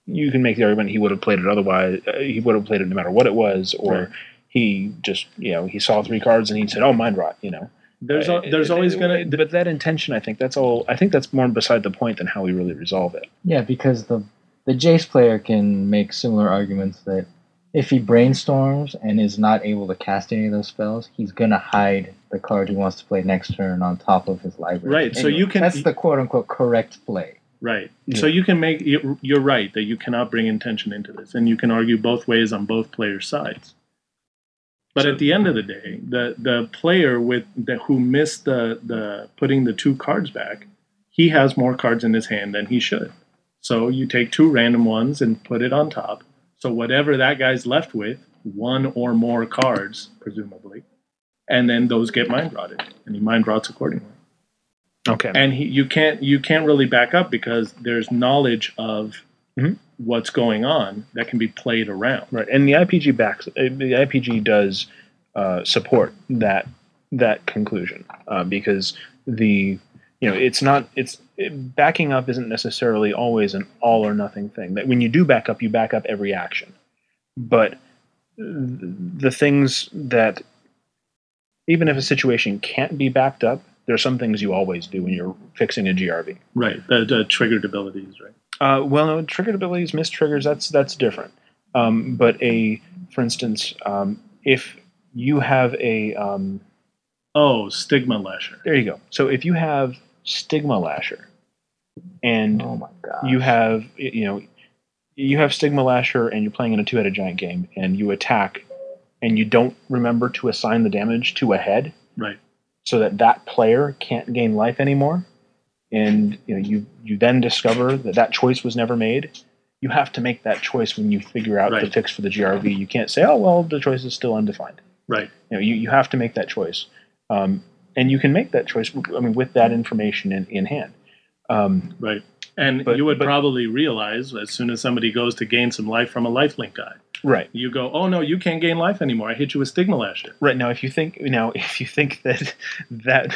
you can make the argument he would have played it otherwise. Uh, he would have played it no matter what it was, or Right. he just you know he saw three cards and he said, "Oh, mind rot." You know, There's Uh, al- there's always gonna but that intention, I think that's all. I think that's more beside the point than how we really resolve it. Yeah, because the the Jace player can make similar arguments that if he brainstorms and is not able to cast any of those spells, he's gonna hide the card he wants to play next turn on top of his library. Right, so you can- That's the quote unquote correct play. Right. Yeah. So you can make you- you're right that you cannot bring intention into this, and you can argue both ways on both players' sides. But So- at the end of the day, the the player with the who missed the the putting the two cards back, he has more cards in his hand than he should. So you take two random ones and put it on top. So whatever that guy's left with, one or more cards, presumably, and then those get mind rotted, and he mind rots accordingly Okay. and he, you can't you can't really back up because there's knowledge of Mhm. what's going on that can be played around. Right, and the IPG backs uh, the IPG does uh, support that that conclusion uh, because the you know it's not it's it, backing up isn't necessarily always an all or nothing thing. That when you do back up, you back up every action, but the things that even if a situation can't be backed up, there are some things you always do when you're fixing a GRV. Right, the, the triggered abilities, right? Uh, well, no, triggered abilities, missed triggers. That's that's different. Um, but a, for instance, um, if you have a, um, Oh, stigma lasher. there you go. So if you have stigma lasher, and Oh my you have you know, you have stigma lasher, and you're playing in a two-headed giant game, and you attack, and you don't remember to assign the damage to a head, Right. so that that player can't gain life anymore and you know you you then discover that that choice was never made. You have to make that choice when you figure out the fix for the grv you can't say oh well the choice is still undefined. Right. you know you, you have to make that choice. Um, and you can make that choice i mean with that information in, in hand. Um, Right. And But- you would but- probably realize as soon as somebody goes to gain some life from a lifelink guy, right you go, "Oh no, you can't gain life anymore. I hit you with stigma lasher." right now if you think now if you think that that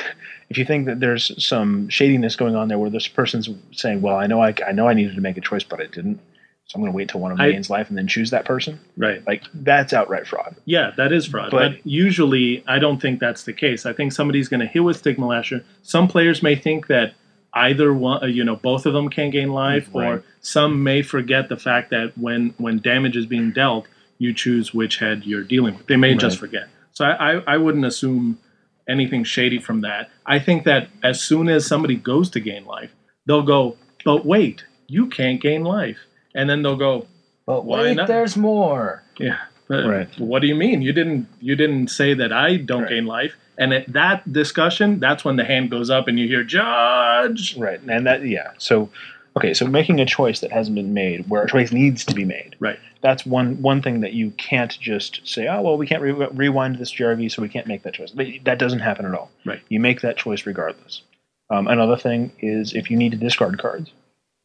if you think that there's some shadiness going on there where this person's saying well i know i, I know i needed to make a choice but i didn't so i'm going to wait till one of them I- gains life and then choose that person Right. like that's outright fraud Yeah, that is fraud. But- But, usually, I don't think that's the case. I think somebody's going to hit with Stigma Lasher. Some players may think that either one, uh, you know, both of them can gain life, Right. or some may forget the fact that when when damage is being dealt, you choose which head you're dealing with. They may just forget. So I, I, I wouldn't assume anything shady from that. I think that as soon as somebody goes to gain life, they'll go, but wait, you can't gain life, and then they'll go, but Why wait, there's more. yeah. Right. What do you mean? You didn't you didn't say that I don't Right. gain life. And at that discussion, that's when the hand goes up and you hear judge. right and that yeah so okay so making a choice that hasn't been made where a choice needs to be made Right. that's one one thing that you can't just say oh well we can't re- rewind this grv so we can't make that choice But that doesn't happen at all Right. you make that choice regardless um, another thing is if you need to discard cards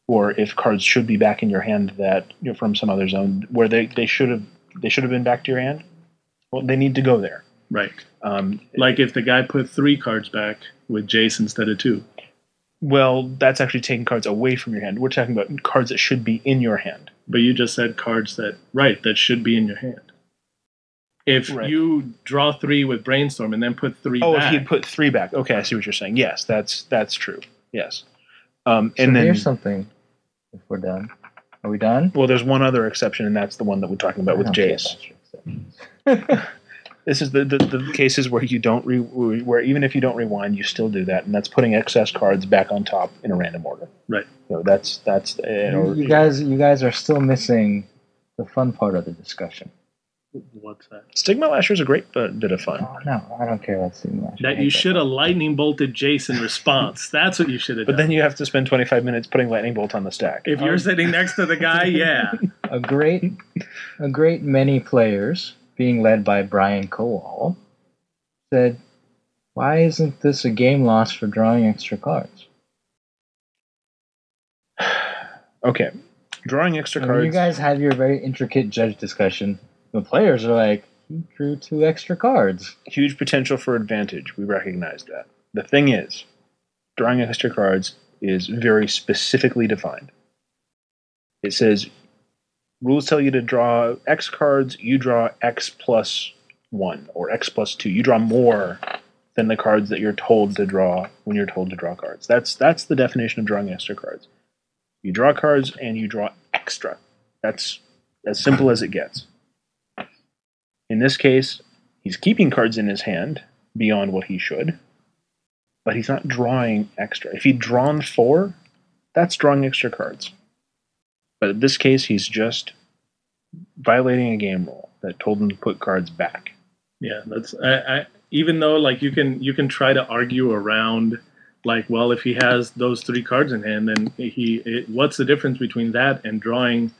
or if cards should be back in your hand that you know, from some other zone where they, they should have they should have been back to your hand well they need to go there Right. um, Like if the guy put three cards back with Jace instead of two. well that's actually taking cards away from your hand we're talking about cards that should be in your hand But you just said cards that right, that should be in your hand. If Right. you draw three with brainstorm and then put three Oh, back, if he put three back. Okay, I see what you're saying. Yes, that's that's true. Yes. Um, So and then, here's something. If we're done, are we done? well, there's one other exception, and that's the one that we're talking about with I Jace. about your exceptions. This is the, the, the cases where you don't re, where even if you don't rewind, you still do that, and that's putting excess cards back on top in a random order. Right. So that's that's uh, you, you guys, you guys are still missing the fun part of the discussion. What's that? Stigma Lasher is a great uh, bit of fun, Oh, no, I don't care about Steam Lash. I That you should have lightning bolted Jason response. That's what you should have but done. then you have to spend 25 minutes putting lightning bolt on the stack. if you're sitting next to the guy, yeah. a great a great many players being led by Brian Kowal said why isn't this a game loss for drawing extra cards Okay, drawing extra I mean, cards. you guys had your very intricate judge discussion the players are like he drew two extra cards huge potential for advantage. We recognize that. The thing is, drawing extra cards is very specifically defined. It says rules tell you to draw X cards, you draw X plus one or X plus two. You draw more than the cards that you're told to draw when you're told to draw cards. That's that's the definition of drawing extra cards. You draw cards and you draw extra. That's as simple as it gets. In this case, he's keeping cards in his hand beyond what he should, but he's not drawing extra. If he'd drawn four, that's drawing extra cards. But in this case, he's just violating a game rule that told him to put cards back. Yeah, that's I, I even though like you can you can try to argue around like well if he has those three cards in hand then he it, what's the difference between that and drawing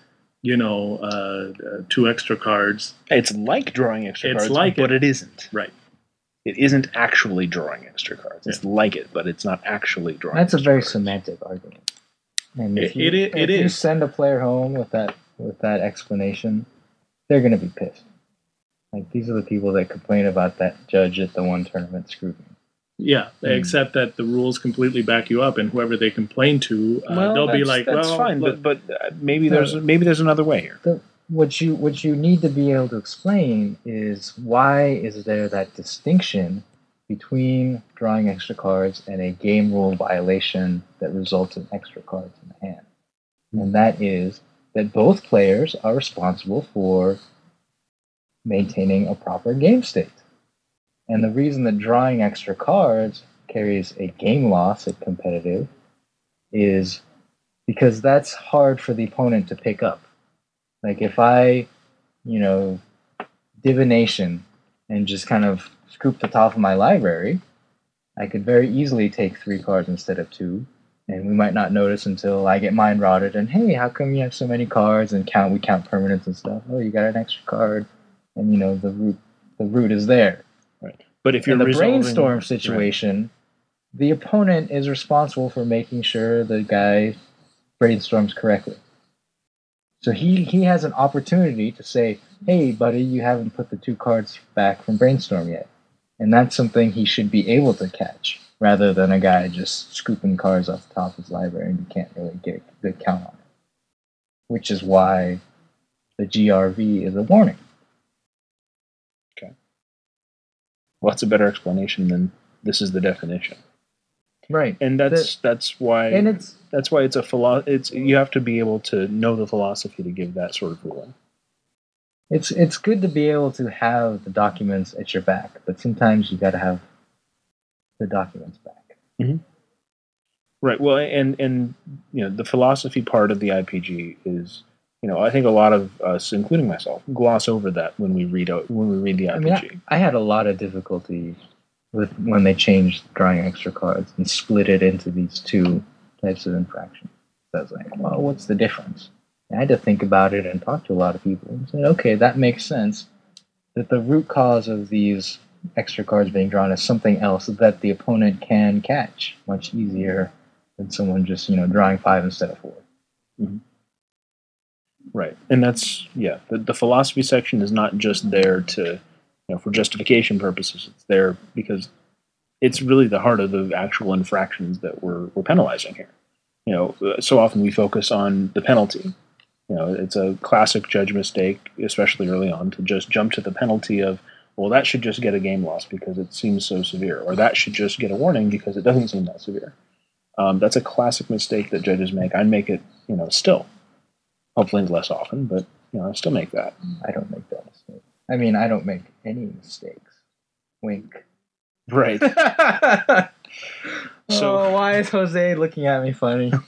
you know uh, uh, two extra cards It's like drawing extra It's cards, like but it. it isn't. right It isn't actually drawing extra cards. It's like it, but it's not actually drawing. That's a very cards. semantic argument. And if It- you, it i- it if you is. send a player home with that with that explanation, they're going to be pissed. Like these are the people that complain about that judge at the one tournament screwed me. yeah Hmm. accept that the rules completely back you up and whoever they complain to uh, they'll be that's- like that's well fine, look, but but uh, maybe No. there's maybe there's another way here. The, what you what you need to be able to explain is why is there that distinction between drawing extra cards and a game rule violation that results in extra cards in the hand. And that is that both players are responsible for maintaining a proper game state. And the reason that drawing extra cards carries a game loss at competitive is because that's hard for the opponent to pick up. Like if I, you know, divination and just kind of scoop the top of my library, I could very easily take three cards instead of two. And we might not notice until I get mind rotted and hey, how come you have so many cards and count we count permanents and stuff. Oh, you got an extra card and you know the root the root is there. But if you're In the resolving- brainstorm situation, the opponent is responsible for making sure the guy brainstorms correctly. So he, he has an opportunity to say, hey, buddy, you haven't put the two cards back from brainstorm yet. And that's something he should be able to catch, rather than a guy just scooping cards off the top of his library and you can't really get a good count on it. Which is why the GRV is a warning. Well, that's a better explanation than this is the definition. Right. And that's that's why And it's that's why it's a philo- it's you have to be able to know the philosophy to give that sort of ruling. It's it's good to be able to have the documents at your back, but sometimes you got to have the documents back. Mm-hmm. Right. Well, and and you know the philosophy part of the IPG is you know I think a lot of us, including myself, gloss over that when we read out when we read the I mean, RPG. I, I had a lot of difficulty with when they changed drawing extra cards and split it into these two types of infractions. So I was like, well, what's the difference? And I had to think about it and talk to a lot of people and said, okay, that makes sense. That the root cause of these extra cards being drawn is something else that the opponent can catch much easier than someone just you know drawing five instead of four. Mm-hmm. Right. And that's yeah. The, the philosophy section is not just there to you know for justification purposes. It's there because it's really the heart of the actual infractions that we're we're penalizing here. You know, so often we focus on the penalty. You know, it's a classic judge mistake, especially early on, to just jump to the penalty of, well, that should just get a game loss because it seems so severe, or that should just get a warning because it doesn't seem that severe. Um, that's a classic mistake that judges make. I make it, you know, still. Hopefully less often, but you know, I still make that. I don't make that mistake. I mean, I don't make any mistakes. Wink. Right. So- oh, why is Jose looking at me funny?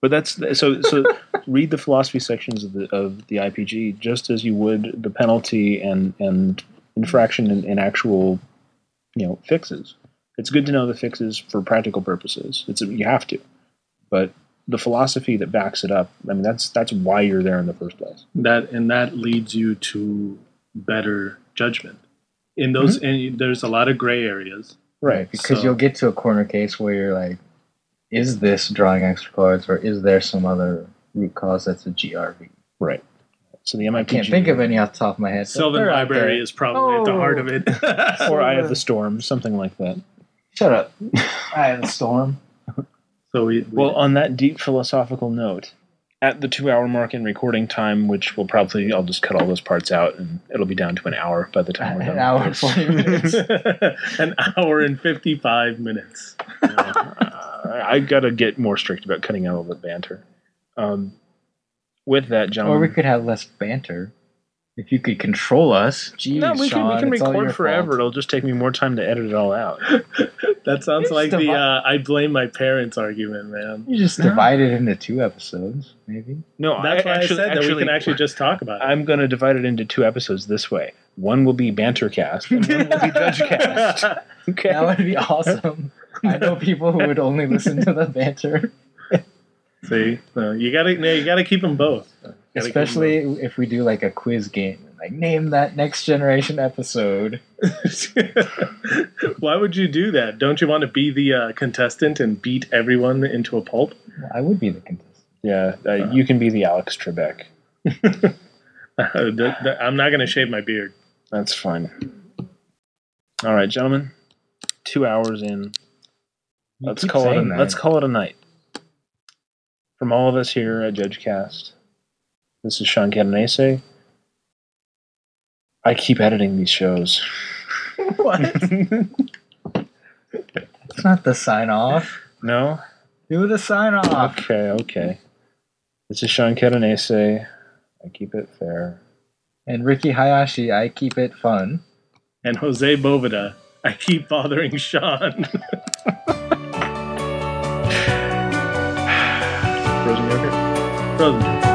But that's so. So read the philosophy sections of the of the IPG just as you would the penalty and and infraction and, and actual, you know, fixes. It's good to know the fixes for practical purposes. It's you have to, but the philosophy that backs it up. I mean, that's that's why you're there in the first place. that and that leads you to better judgment in those mm-hmm. and there's a lot of gray areas Right. Because So- you'll get to a corner case where you're like, is this drawing extra cards or is there some other root cause that's a GRV? Right. So the MIPG. I can't think of any off the top of my head. sylvan library is probably at the heart of it Or Eye of the Storm, something like that. Shut up. Eye of the Storm. So we, we Well, on that deep philosophical note, at the two hour mark in recording time, which will probably, I'll just cut all those parts out and it'll be down to an hour by the time we're done. An hour with and this. 40 minutes. an hour and 55 minutes Uh, I gotta get more strict about cutting out all the banter. Um, with that, John, Or we could have less banter If you could control us, geez, no, we can, we can record forever. fault. It'll just take me more time to edit it all out. That sounds It's like the uh, I blame my parents argument, man. You just No. divide it into two episodes, maybe. No, That's I, why actually, I said that actually, we can actually just talk about it. I'm going to divide it into two episodes this way. One will be Bantercast, and one will be JudgeCast. Okay. That would be awesome. I know people who would only listen to the banter, See, no, you gotta no, you gotta keep them both. You gotta keep 'em especially if we do like a quiz game. Like name that next generation episode. Why would you do that? Don't you want to be the uh, contestant and beat everyone into a pulp? I would be the contestant. Yeah, uh, you can be the Alex Trebek. Uh, th- th- I'm not gonna shave my beard. That's fine. All right, gentlemen. Two hours in. You Let's call it. A, that. let's call it a night. From all of us here at JudgeCast, this is Sean Catanese. I keep editing these shows. What? It's not the sign off. no. Do the sign off. Okay. Okay. This is Sean Catanese. I keep it fair. And Ricky Hayashi, I keep it fun. and Jose Boveda. I keep bothering Sean. Frozen yogurt. Frozen.